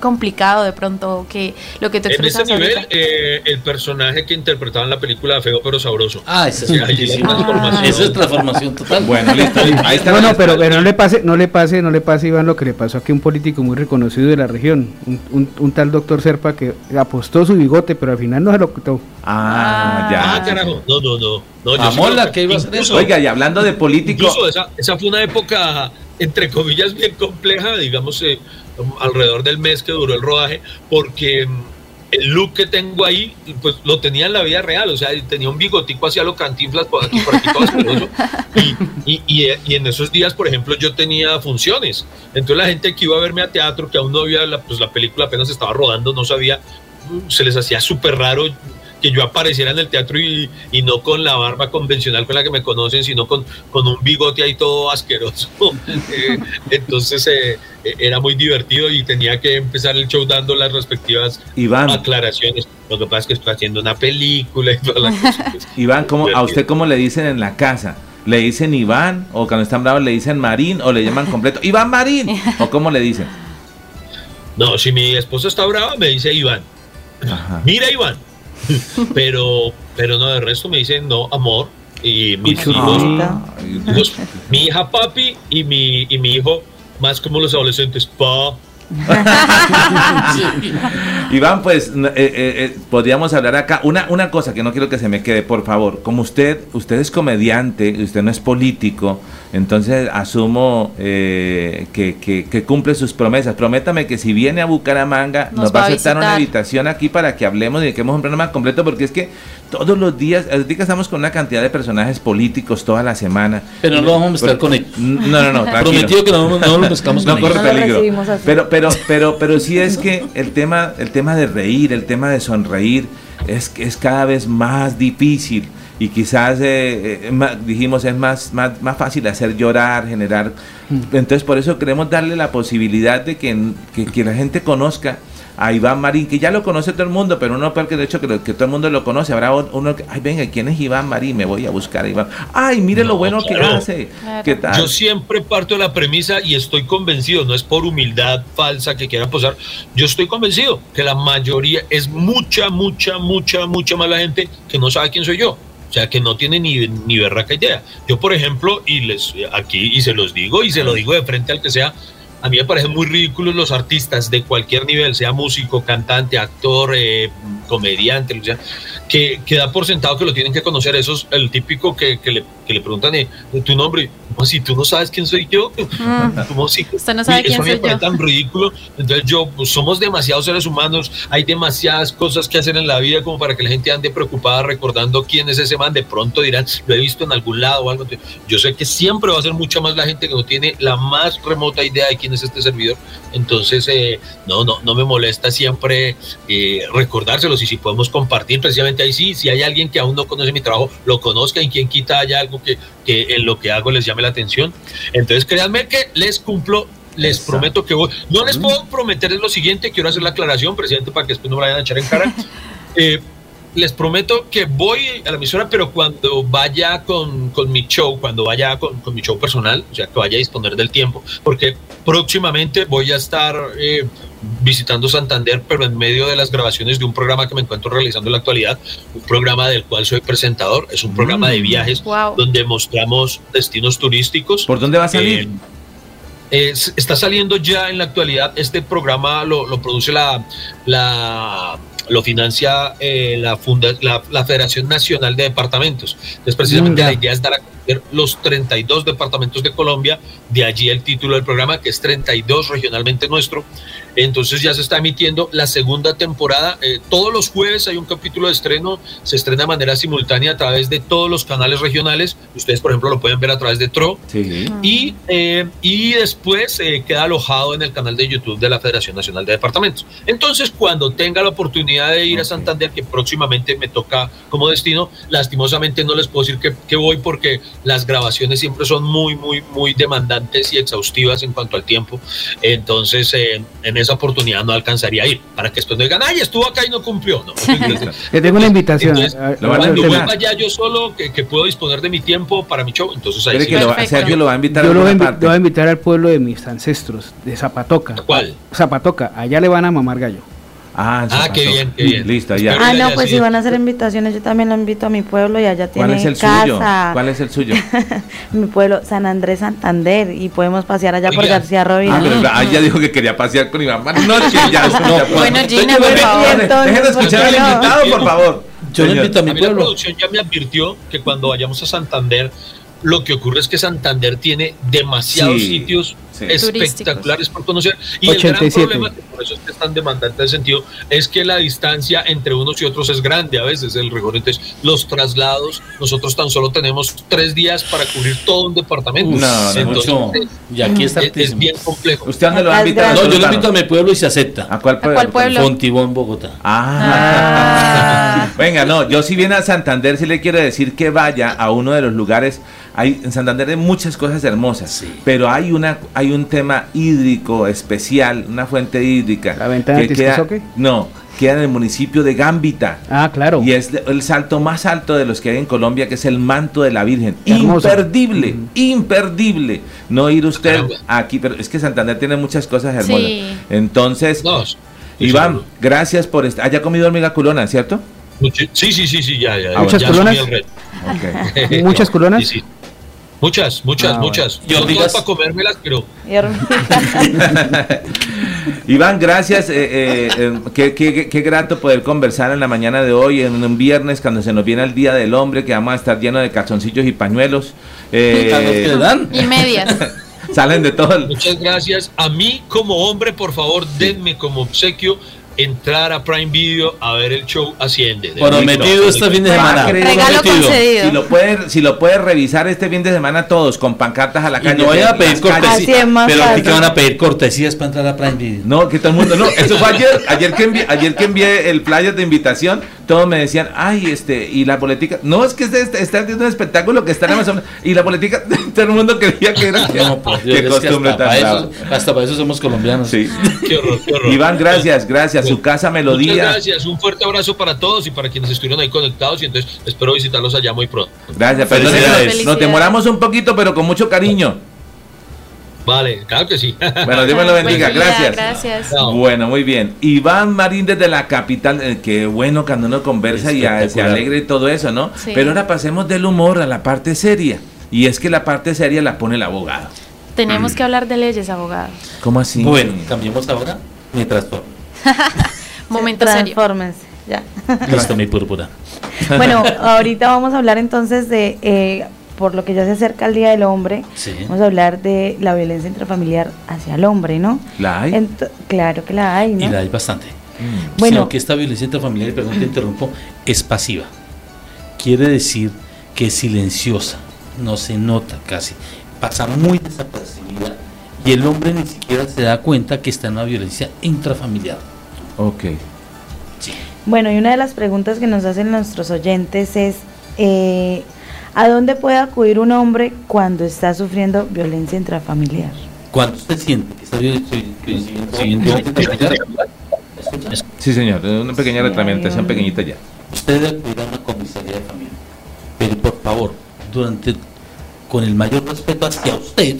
complicado de pronto que lo que tú En ese expresas nivel, eh, el personaje que interpretaba en la película Feo pero Sabroso. Ah, esa es Sí, la transformación. Esa es transformación total. Bueno, listo. Ahí está. No, no, pero, pero no le pase, no le pase, no le pase, Iván, lo que le pasó aquí a un político muy reconocido de la región, un, un, un tal doctor Serpa que apostó su bigote, pero al final no se lo quitó. Ah, ya. Ah, carajo. No, no, no. no yo Amola, sí- ¿qué iba a hacer eso? Oiga, y hablando de político, Incluso esa, esa fue una época, entre comillas, bien compleja, digamos, eh, alrededor del mes que duró el rodaje, porque mm, el look que tengo ahí, pues lo tenía en la vida real, o sea, tenía un bigotico hacia lo cantinflas por aquí, por aquí todo asqueroso. Y, y, y, y en esos días, por ejemplo, yo tenía funciones. Entonces la gente que iba a verme a teatro, que aún no había, la, pues la película apenas estaba rodando, no sabía, mm, se les hacía súper raro que yo apareciera en el teatro y, y, no con la barba convencional con la que me conocen, sino con, con un bigote ahí todo asqueroso. eh, entonces eh, era muy divertido y tenía que empezar el show dando las respectivas Iván. aclaraciones. Lo que pasa es que estoy haciendo una película y toda la cosa. Pues, Iván, ¿cómo, ¿a usted cómo le dicen en la casa? ¿Le dicen Iván? ¿O cuando están bravos le dicen Marín? ¿O le llaman completo Iván Marín? ¿O cómo le dicen? No, si mi esposa está brava, me dice Iván. Ajá. Mira, Iván. pero, pero no, de resto me dicen no, amor. Y mis hijos, mi hija papi y mi, y mi hijo, más como los adolescentes, pa. Iván, pues eh, eh, eh, podríamos hablar acá. Una, una cosa que no quiero que se me quede, por favor. Como usted, usted es comediante, usted no es político, entonces asumo eh, que, que, que, cumple sus promesas. Prométame que si viene a Bucaramanga, nos, nos va a aceptar una invitación aquí para que hablemos y dediquemos un programa completo, porque es que todos los días, ahorita estamos con una cantidad de personajes políticos toda la semana. Pero no lo vamos a estar con ellos. No, no, no. Prometido que no, no lo pescamos no con corre ellos. peligro. Pero, pero, pero, pero sí es que el tema, el tema de reír, el tema de sonreír, es, es cada vez más difícil. Y quizás eh, eh, dijimos es más, más, más fácil hacer llorar, generar... Mm. Entonces por eso queremos darle la posibilidad de que, que la gente conozca a Iván Marín, que ya lo conoce todo el mundo, pero uno porque de hecho que, que todo el mundo lo conoce, habrá uno que, ay, venga, ¿quién es Iván Marín? Me voy a buscar a Iván. Ay, mire lo bueno que hace. ¿Qué tal? Yo siempre parto de la premisa y estoy convencido, no es por humildad falsa que quieran posar, yo estoy convencido que la mayoría es mucha, mucha, mucha, mucha más la gente que no sabe quién soy yo. O sea, que no tiene ni, ni berraca idea. Yo, por ejemplo, y les aquí, y se los digo, y se lo digo de frente al que sea, a mí me parecen muy ridículos los artistas de cualquier nivel, sea músico, cantante, actor, eh, comediante, que, que da por sentado que lo tienen que conocer. Eso es el típico que, que le que le preguntan eh, tu nombre, si tú no sabes quién soy yo, mm. como si Usted no sabe quién eso me tan ridículo. Entonces yo, pues, somos demasiados seres humanos, hay demasiadas cosas que hacer en la vida como para que la gente ande preocupada recordando quién es ese man. De pronto dirán, lo he visto en algún lado o algo. Yo sé que siempre va a ser mucha más la gente que no tiene la más remota idea de quién es este servidor. Entonces, eh, no, no, no me molesta siempre eh, recordárselos y si podemos compartir precisamente ahí sí, si hay alguien que aún no conoce mi trabajo, lo conozca y quien quita haya algo que, en lo que hago les llame la atención. Entonces, créanme que les cumplo les prometo que voy. No les puedo prometer lo siguiente, quiero hacer la aclaración, presidente, para que después no me vayan a echar en cara. Eh, les prometo que voy a la emisora, pero cuando vaya con, con mi show, cuando vaya con, con, mi show personal, o sea, que vaya a disponer del tiempo, porque próximamente voy a estar eh, visitando Santander, pero en medio de las grabaciones de un programa que me encuentro realizando en la actualidad, un programa del cual soy presentador, es un programa de mm. viajes donde mostramos destinos turísticos. ¿Por dónde va a salir? Eh, está saliendo ya en la actualidad, este programa lo, lo produce la, la lo financia eh, la, la, Federación Nacional de Departamentos. Entonces, precisamente la idea es dar a los 32 departamentos de Colombia, de allí el título del programa, que es 32 regionalmente nuestro. Entonces ya se está emitiendo la segunda temporada. Eh, todos los jueves hay un capítulo de estreno, se estrena de manera simultánea a través de todos los canales regionales. Ustedes, por ejemplo, lo pueden ver a través de TRO. Y, eh, y después queda alojado en el canal de YouTube de la Federación Nacional de Departamentos. Entonces, cuando tenga la oportunidad de ir a Santander, que próximamente me toca como destino, lastimosamente no les puedo decir que, que voy porque las grabaciones siempre son muy, muy, muy demandantes y exhaustivas en cuanto al tiempo. Entonces, eh, en esa oportunidad no alcanzaría a ir, para que después no digan, ay, estuvo acá y no cumplió. No, Le tengo una invitación. Entonces, cuando vuelva ya yo solo, que, que, puedo disponer de mi tiempo para mi show, entonces ahí sí. que lo, Sergio lo va a invitar yo lo voy, lo voy a invitar al pueblo de mis ancestros, de Zapatoca. ¿Cuál? Zapatoca, allá le van a mamar gallo. Ah, ah qué bien, qué bien. Listo, ya. Ah, no, pues si van a hacer invitaciones, yo también lo invito a mi pueblo y allá tiene ¿Cuál es el casa. suyo? ¿Cuál es el suyo? mi pueblo, San Andrés Santander, y podemos pasear allá por García Rovira. Ah, pero ah, ya dijo que quería pasear con Iván No, ya, no, Bueno, Gina, por favor. Dejen de escuchar al invitado, por favor. Yo le invito a mi pueblo. La producción ya me advirtió que cuando vayamos a Santander, lo que ocurre es que Santander tiene demasiados sitios espectaculares por conocer. Y el gran problema, que por eso es que es tan demandante de sentido, es que la distancia entre unos y otros es grande a veces, el rigor. Entonces, los traslados, nosotros tan solo tenemos tres días para cubrir todo un departamento. no, Entonces, Y aquí está es, bien complejo. ¿Usted dónde lo va a invitar? No, yo lo invito a mi pueblo y se acepta. ¿A cuál pueblo? ¿A cuál pueblo? Fontibón, Bogotá. Ah. Venga, no, yo si viene a Santander, sí le quiero decir que vaya a uno de los lugares hay, en Santander hay muchas cosas hermosas, pero hay una hay un tema hídrico especial, una fuente hídrica. ¿La ventana que queda, No, queda en el municipio de Gambita. Ah, claro. Y es el salto más alto de los que hay en Colombia, que es el manto de la Virgen. Imperdible, imperdible. No ir usted aquí, pero es que Santander tiene muchas cosas hermosas. Entonces, Iván, gracias por estar. ¿Haya comido hormiga culona, cierto? Sí, sí, sí, sí, ya, ya. ¿Muchas ya colonas? ¿Muchas colonas? Sí, sí. Muchas, muchas, ah, muchas. Yo digo para comérmelas, pero. Iván, gracias. Eh, eh, eh qué, qué, qué, grato poder conversar en la mañana de hoy, en un viernes, cuando se nos viene el Día del Hombre, que vamos a estar llenos de calzoncillos y pañuelos. Eh, y medias. Salen de todo. Muchas gracias. A mí, como hombre, por favor, denme como obsequio entrar a Prime Video a ver el show Asciende. Prometido este fin de semana. Regalo concedido. Si lo puede, si lo puede revisar este fin de semana todos con pancartas a la calle. no vayan a pedir cortesías. Pero aquí que van a pedir cortesías para entrar a Prime Video. No, que todo el mundo, no, eso fue ayer, ayer que envié, ayer que envié el flyer de invitación, todos me decían, "Ay, este, y la política, no es que está está haciendo un espectáculo que está en Amazon y la política todo el mundo creía que era no, pues, qué costumbre hasta, para eso, hasta para eso somos colombianos. Sí. Qué horror, qué horror. Iván, gracias, gracias su casa Melodía. Muchas gracias, un fuerte abrazo para todos y para quienes estuvieron ahí conectados y entonces espero visitarlos allá muy pronto. Gracias, nos demoramos un poquito, pero con mucho cariño. Vale, claro que sí. Bueno, Dios me lo bendiga, gracias. Gracias. Bueno, muy bien. Iván Marín desde la capital, eh, qué bueno cuando uno conversa y se alegre y todo eso, ¿no? Pero ahora pasemos del humor a la parte seria. Y es que la parte seria la pone el abogado. Tenemos que hablar de leyes, abogado. ¿Cómo así? Bueno, cambiemos ahora mientras Momento serio. ya. Listo, mi púrpura. Bueno, ahorita vamos a hablar entonces de, eh, por lo que ya se acerca el Día del Hombre, vamos a hablar de la violencia intrafamiliar hacia el hombre, ¿no? ¿La hay? claro que la hay, ¿no? Y la hay bastante. Mm. Bueno, que esta violencia intrafamiliar, perdón te interrumpo, es pasiva. Quiere decir que es silenciosa, no se nota casi, pasa muy desapercibida y el hombre ni siquiera se da cuenta que está en una violencia intrafamiliar. Ok. Bueno, y una de las preguntas que nos hacen nuestros oyentes es, eh, ¿a dónde puede acudir un hombre cuando está sufriendo violencia intrafamiliar? ¿Cuándo usted siente que está violencia Sí, señor, una pequeña retramentación pequeñita ya. Usted debe acudir a una comisaría de familia. Pero por favor, durante con el mayor respeto hacia usted,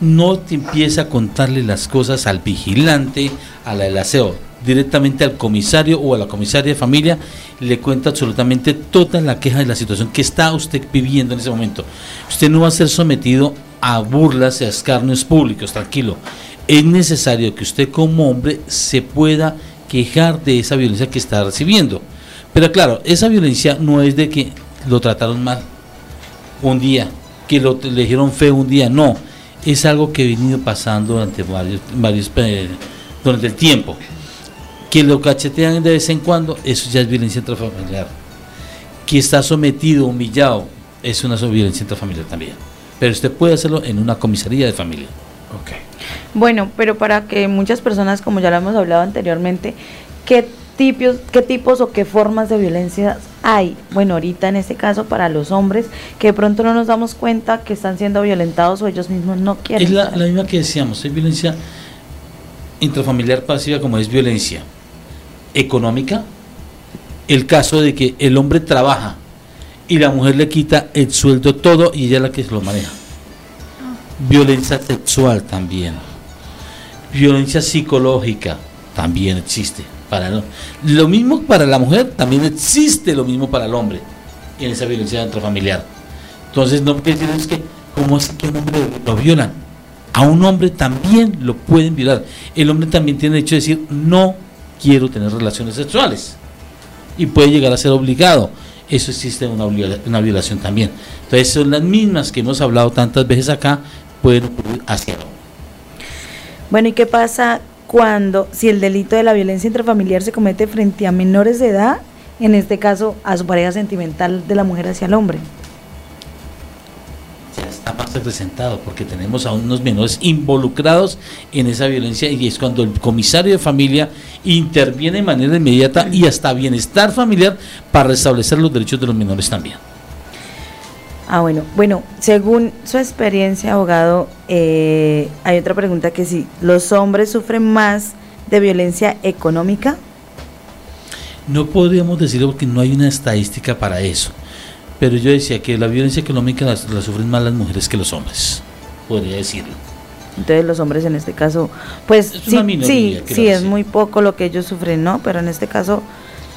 no te empieza a contarle las cosas al vigilante, a la del aseo, directamente al comisario o a la comisaria de familia, le cuenta absolutamente toda la queja de la situación que está usted viviendo en ese momento. Usted no va a ser sometido a burlas y a escarnios públicos, tranquilo. Es necesario que usted como hombre se pueda quejar de esa violencia que está recibiendo. Pero claro, esa violencia no es de que lo trataron mal un día, que lo le dijeron feo un día, no es algo que ha venido pasando durante varios, varios eh, durante el tiempo. Que lo cachetean de vez en cuando, eso ya es violencia intrafamiliar. Que está sometido, humillado, es una violencia intrafamiliar también. Pero usted puede hacerlo en una comisaría de familia. Okay. Bueno, pero para que muchas personas, como ya lo hemos hablado anteriormente, ¿qué tipos, qué tipos o qué formas de violencia hay, bueno, ahorita en este caso para los hombres, que de pronto no nos damos cuenta que están siendo violentados o ellos mismos no quieren. Es la, misma que decíamos, es violencia intrafamiliar pasiva como es violencia económica, el caso de que el hombre trabaja y la mujer le quita el sueldo todo y ella es la que lo maneja. Violencia sexual también. Violencia psicológica también existe para lo mismo para la mujer, también existe lo mismo para el hombre en esa violencia intrafamiliar. Entonces, no decir que, ¿cómo es que un hombre lo violan? A un hombre también lo pueden violar. El hombre también tiene derecho a decir, no quiero tener relaciones sexuales. Y puede llegar a ser obligado. Eso existe una, una violación también. Entonces, son las mismas que hemos hablado tantas veces acá, pueden ocurrir hacia hombre. Bueno, ¿y qué pasa cuando, si el delito de la violencia intrafamiliar se comete frente a menores de edad, en este caso a su pareja sentimental de la mujer hacia el hombre. Más representado porque tenemos a unos menores involucrados en esa violencia y es cuando el comisario de familia interviene de manera inmediata y hasta bienestar familiar para restablecer los derechos de los menores también. Ah, bueno, bueno, según su experiencia, abogado, eh, hay otra pregunta que sí, ¿los hombres sufren más de violencia económica? No podríamos decirlo porque no hay una estadística para eso, pero yo decía que la violencia económica la, sufren más las mujeres que los hombres, podría decirlo. Entonces los hombres en este caso, pues sí, sí, sí, es muy poco lo que ellos sufren, ¿no? Pero en este caso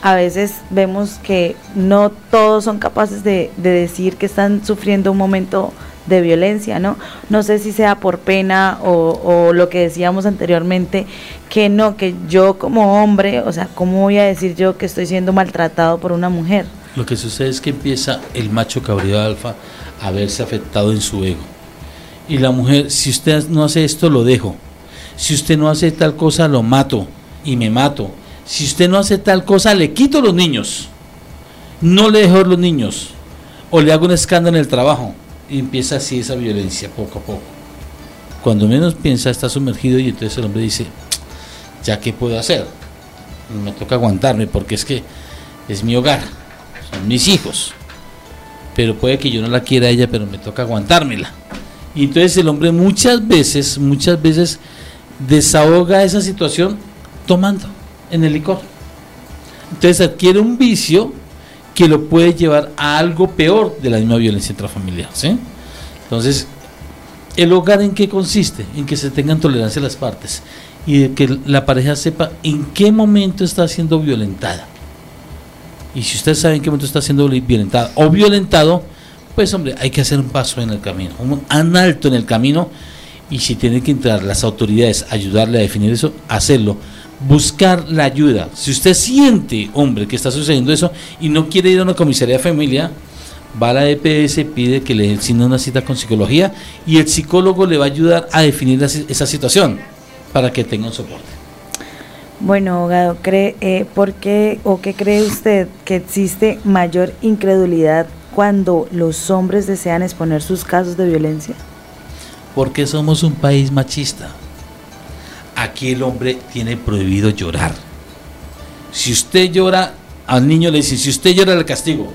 a veces vemos que no todos son capaces de, decir que están sufriendo un momento de violencia, ¿no? No sé si sea por pena o, o, lo que decíamos anteriormente, que no, que yo como hombre, o sea, ¿cómo voy a decir yo que estoy siendo maltratado por una mujer? Lo que sucede es que empieza el macho cabrío alfa a verse afectado en su ego. Y la mujer, si usted no hace esto, lo dejo. Si usted no hace tal cosa, lo mato y me mato si usted no hace tal cosa, le quito los niños, no le dejo los niños, o le hago un escándalo en el trabajo, y empieza así esa violencia poco a poco. Cuando menos piensa está sumergido y entonces el hombre dice, ya qué puedo hacer, me toca aguantarme porque es que es mi hogar, son mis hijos, pero puede que yo no la quiera a ella, pero me toca aguantármela. Y entonces el hombre muchas veces, muchas veces desahoga esa situación tomando en el licor. Entonces adquiere un vicio que lo puede llevar a algo peor de la misma violencia intrafamiliar. ¿sí? Entonces, ¿el hogar en qué consiste? En que se tengan tolerancia las partes y que la pareja sepa en qué momento está siendo violentada. Y si usted sabe en qué momento está siendo violentada o violentado, pues hombre, hay que hacer un paso en el camino, un, alto en el camino y si tienen que entrar las autoridades ayudarle a definir eso, hacerlo. Buscar la ayuda. Si usted siente, hombre, que está sucediendo eso y no quiere ir a una comisaría de familia, va a la EPS, pide que le den una cita con psicología y el psicólogo le va a ayudar a definir esa situación para que tenga un soporte. Bueno, abogado, ¿cree, eh, ¿por qué o qué cree usted que existe mayor incredulidad cuando los hombres desean exponer sus casos de violencia? Porque somos un país machista. Aquí el hombre tiene prohibido llorar. Si usted llora, al niño le dice, si usted llora le castigo.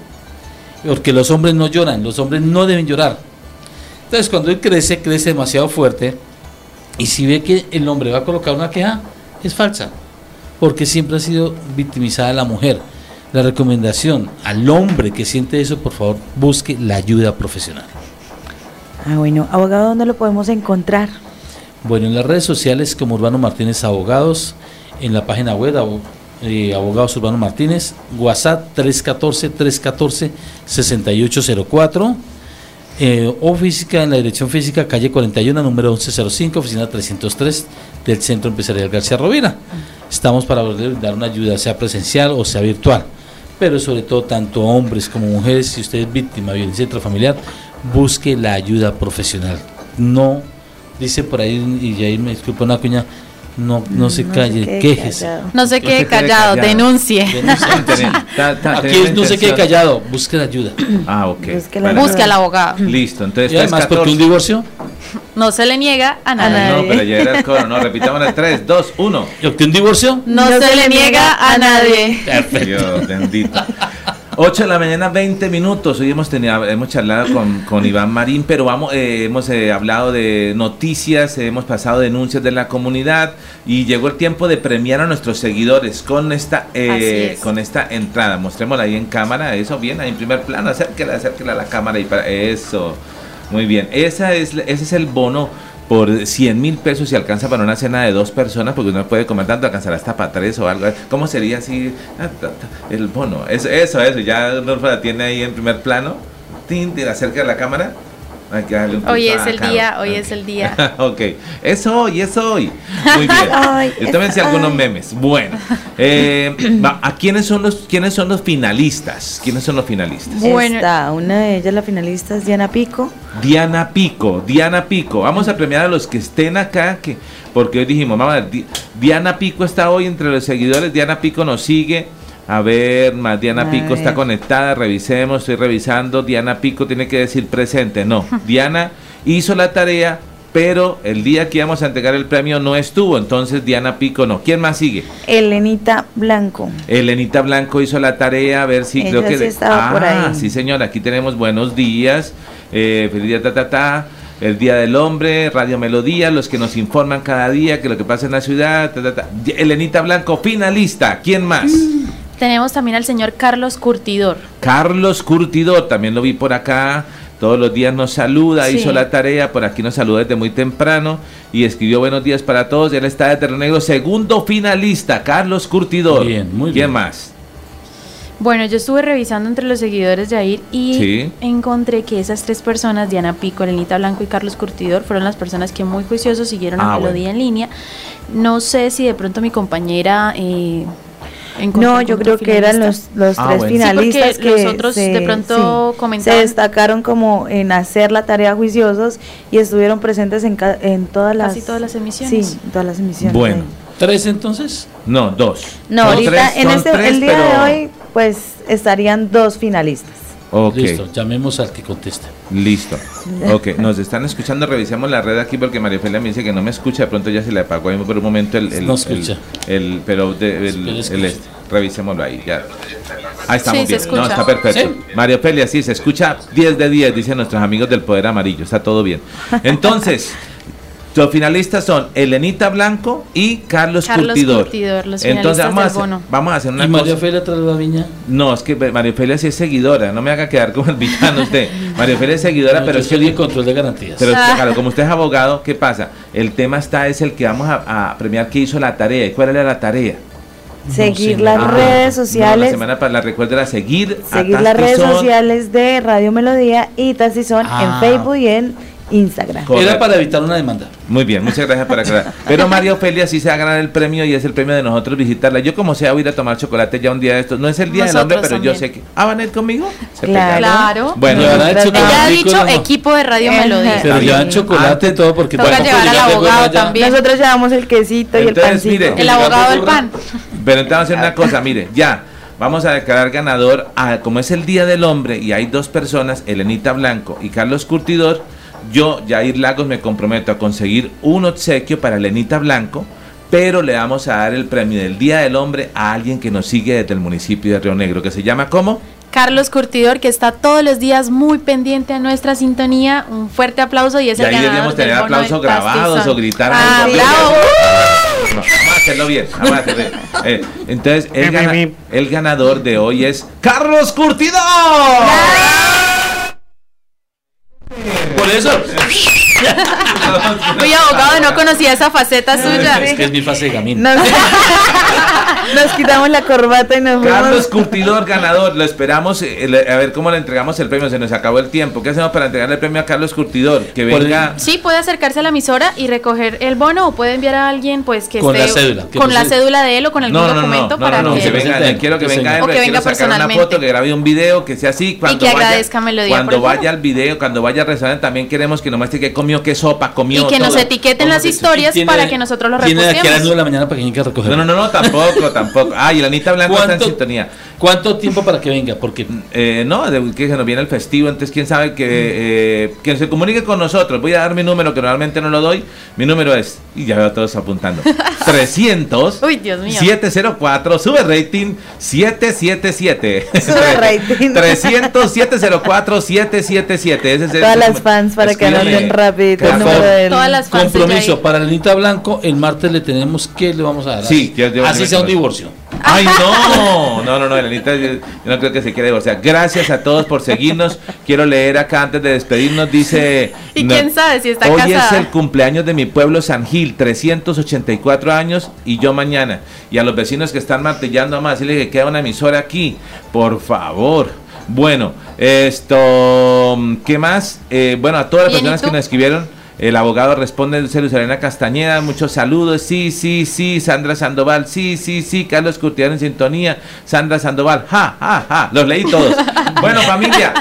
Porque los hombres no lloran, los hombres no deben llorar. Entonces cuando él crece, crece demasiado fuerte. Y si ve que el hombre va a colocar una queja, es falsa. Porque siempre ha sido victimizada la mujer. La recomendación al hombre que siente eso, por favor, busque la ayuda profesional. Ah, bueno, abogado, ¿dónde lo podemos encontrar? Bueno, en las redes sociales como Urbano Martínez Abogados, en la página web eh, Abogados Urbano Martínez, WhatsApp 314-314-6804, eh, o física en la dirección física, calle 41, número 1105, oficina 303 del Centro Empresarial García Rovira. Estamos para dar una ayuda, sea presencial o sea virtual, pero sobre todo tanto hombres como mujeres, si usted es víctima de violencia intrafamiliar, busque la ayuda profesional. No dice por ahí, y ahí me disculpa una cuña, no, no se calle, quéjese. No se quede callado, denuncie. Aquí es no se quede callado, busque la ayuda. Ah, ok. Busque al abogado. Listo, entonces. Y además, porque un divorcio no se le niega a nadie. no, pero ya era el coro, no, repitamos el 3, 2, 1. ¿Y un divorcio? No, se, le niega a nadie. Perfecto. Dios bendito. 8 de la mañana, 20 minutos. Hoy hemos, tenido, hemos charlado con, Iván Marín, pero vamos, eh, hemos eh, hablado de noticias, hemos pasado denuncias de la comunidad y llegó el tiempo de premiar a nuestros seguidores con esta, eh, con esta entrada. Mostrémosla ahí en cámara, eso bien, ahí en primer plano, acérquela, acérquela a la cámara y para eso. Muy bien, Esa es, ese es el bono por 100 mil pesos y alcanza para una cena de dos personas, porque uno puede comer tanto, alcanzará hasta para tres o algo. ¿Cómo sería así ah, el bono? Eso, eso, eso. Ya Norfa la tiene ahí en primer plano. Tin, acerca de la cámara. Hoy es el día, hoy es el día. ok, es hoy, es hoy. Muy bien. Yo también sé algunos memes. Bueno, eh, ¿a quiénes son los quiénes son los finalistas? ¿Quiénes son los finalistas? Bueno, Está, una de ellas, la finalista es Diana Pico. Diana Pico, Diana Pico. Vamos a premiar a los que estén acá, que porque hoy dijimos, mamá, Diana Pico está hoy entre los seguidores. Diana Pico nos sigue. A ver, más Diana Pico está conectada, revisemos, estoy revisando. Diana Pico tiene que decir presente. No, Diana hizo la tarea, pero el día que íbamos a entregar el premio no estuvo, entonces Diana Pico no. ¿Quién más sigue? Elenita Blanco. Elenita Blanco hizo la tarea, a ver si creo que... Sí ah, por ahí. sí señora, aquí tenemos buenos días, eh, feliz día, ta, ta, ta el Día del Hombre, Radio Melodía, los que nos informan cada día que lo que pasa en la ciudad. Ta, ta, Elenita Blanco, finalista. ¿Quién más? Tenemos también al señor Carlos Curtidor. Carlos Curtidor, también lo vi por acá. Todos los días nos saluda, hizo la tarea, por aquí nos saluda desde muy temprano y escribió buenos días para todos. Él está de Terreno Negro, segundo finalista, Carlos Curtidor. Bien, muy bien. ¿Quién más? Bueno, yo estuve revisando entre los seguidores de AIR y encontré que esas tres personas, Diana Pico, Lenita Blanco y Carlos Curtidor, fueron las personas que muy juiciosos siguieron la ah, melodía en línea. No sé si de pronto mi compañera eh, no, yo creo que eran los, los ah, tres finalistas que los otros de pronto comentaron. Se destacaron como en hacer la tarea juiciosos y estuvieron presentes en, en todas las todas las emisiones. Sí, todas las emisiones. Bueno, ¿Tres entonces? No, dos. No, Son ahorita tres- en este, tres, el día pero- de hoy, pues estarían dos finalistas. Listo, llamemos al que conteste. Listo. Ok, nos están escuchando, revisemos la red aquí porque María Ofelia me dice que no me escucha, de pronto ya se le apagó ahí por un momento el... el No el- escucha. El, pero de- el, Espera, el escucha. este. revisémoslo ahí, ya. Ahí estamos Sí, se bien. escucha. No, está perfecto. María Ofelia, sí, se escucha 10 de 10, dicen nuestros amigos del Poder Amarillo, está todo bien. Entonces... Los finalistas son Elenita Blanco y Carlos, Carlos Curtidor. Curtidor, los Entonces finalistas vamos a, del hacer, vamos a hacer una ¿Y María cosa. Ofelia tras la viña? No, es que María Ofelia sí es seguidora, no me haga quedar como el villano usted. María Ofelia es seguidora, No, pero yo es que control de garantías. pero Ah. claro, como usted es abogado, ¿qué pasa? El tema está es el que vamos a, a premiar que hizo la tarea. ¿Y cuál era la tarea? Seguir sé, las Ah, redes no, la sociales. semana para la recuerda era seguir a seguir las redes sociales de Radio Melodía y Tastizón Ah. en Facebook y en Instagram. Correcto. Era para evitar una demanda. Muy bien, muchas gracias por aclarar. Pero María Ofelia sí se va a ganar el premio y es el premio de nosotros visitarla. Yo como sea voy a ir a tomar chocolate ya un día de estos. No es el día del hombre, pero yo sé que... ¿Ah, van a ir conmigo? Se Claro. Claro. Bueno, el Ella chocolate Ella ha dicho ¿no? equipo de Radio Ajá. Melodía. Pero llevan chocolate y Antes- todo porque Toca llevar al abogado también. Nosotros llevamos el quesito y el Entonces, pancito. mire, El abogado del pan. Pero entonces vamos a hacer una cosa, mire, ya, vamos a declarar ganador, a, como es el Día del Hombre y hay dos personas, Elenita Blanco y Carlos Curtidor, yo, Jair Lagos, me comprometo a conseguir un obsequio para Elenita Blanco, pero le vamos a dar el premio del Día del Hombre a alguien que nos sigue desde el municipio de Río Negro, que se llama ¿cómo? Carlos Curtidor, que está todos los días muy pendiente a nuestra sintonía. Un fuerte aplauso y es Y el ahí ganador deberíamos tener aplausos grabados pastizón. o gritar. Ah, algo. bravo. No, vamos a hacerlo bien. Vamos a hacerlo bien. Eh, entonces, el, gana- el ganador de hoy es Carlos Curtidor. Eso. Uy, abogado, no conocía esa faceta suya. Es que es mi fase de gamín. Nos, nos quitamos la corbata y nos Carlos. Curtidor, ganador. Lo esperamos. eh, le- a ver cómo le entregamos el premio. Se nos acabó el tiempo. ¿Qué hacemos para entregarle el premio a Carlos Curtidor? Que Por venga. Sí, puede acercarse a la emisora y recoger el bono o puede enviar a alguien pues que Con esté la cédula, que con la presente. cédula de él o con algún No, no, no, no, documento no, para no, no, que que venga, presente, quiero que que venga él, O que quiero venga sacar una personalmente. foto, que grabe un video, que sea así. Cuando que vaya, agradezca Melodía Cuando el vaya bono. al video, cuando vaya al restaurante, también queremos que nos muestre qué comió, qué sopa comió. y que nos todo. etiqueten ¿Cómo las historias para que nosotros lo Tiene de aquí a las 9 de la mañana para que venga a recoger. No, no, no, no, tampoco, tampoco. Ah, y la Anita Blanco está en ¿Cuánto- sintonía. ¿Cuánto tiempo para que venga? Porque Eh, no, de- que se nos viene el festivo, entonces quién sabe que, eh, que se comunique con nosotros. Voy a dar mi número, que normalmente no lo doy. Mi número es, y ya veo a todos apuntando, 300 Uy, Dios mío. 704, sube rating 777. Sube rating. 300 704 777. Ese es el- Todas las fans para que anoten rapidito el número del. Todas las fans de compromiso para Lenita Blanco, el martes le tenemos que le vamos a dar. Sí, así sea un divorcio. Ay, no, no, no, no, Elenita, yo, yo no creo que se quiera divorciar. Gracias a todos por seguirnos. Quiero leer acá antes de despedirnos, dice... Y no, quién sabe si está Hoy casada. es el cumpleaños de mi pueblo San Gil, 384 años y yo mañana. Y a los vecinos que están martillando más, decirle que queda una emisora aquí, por favor. Bueno, esto, ¿qué más? Eh, bueno, a todas las Bien, ¿y personas que nos escribieron, el abogado responde Dulce Elena Castañeda, muchos saludos, sí, sí, sí, Sandra Sandoval, sí, sí, sí, Carlos Curtián en sintonía, Sandra Sandoval, ja, ja, ja, los leí todos. Bueno, familia,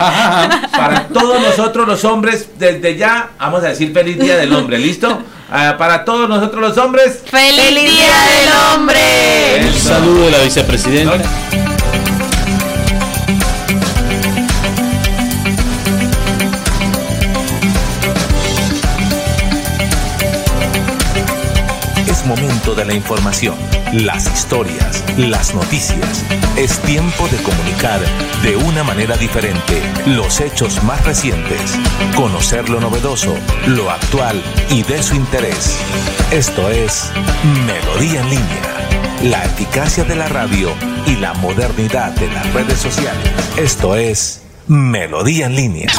para todos nosotros los hombres, desde ya, vamos a decir feliz día del hombre, ¿listo? Ah, para todos nosotros los hombres, ¡Feliz, Día del Hombre! El saludo de la vicepresidenta. De la información, las historias, las noticias. Es tiempo de comunicar de una manera diferente los hechos más recientes, conocer lo novedoso, lo actual y de su interés. Esto es Melodía en línea, la eficacia de la radio y la modernidad de las redes sociales. Esto es Melodía en línea.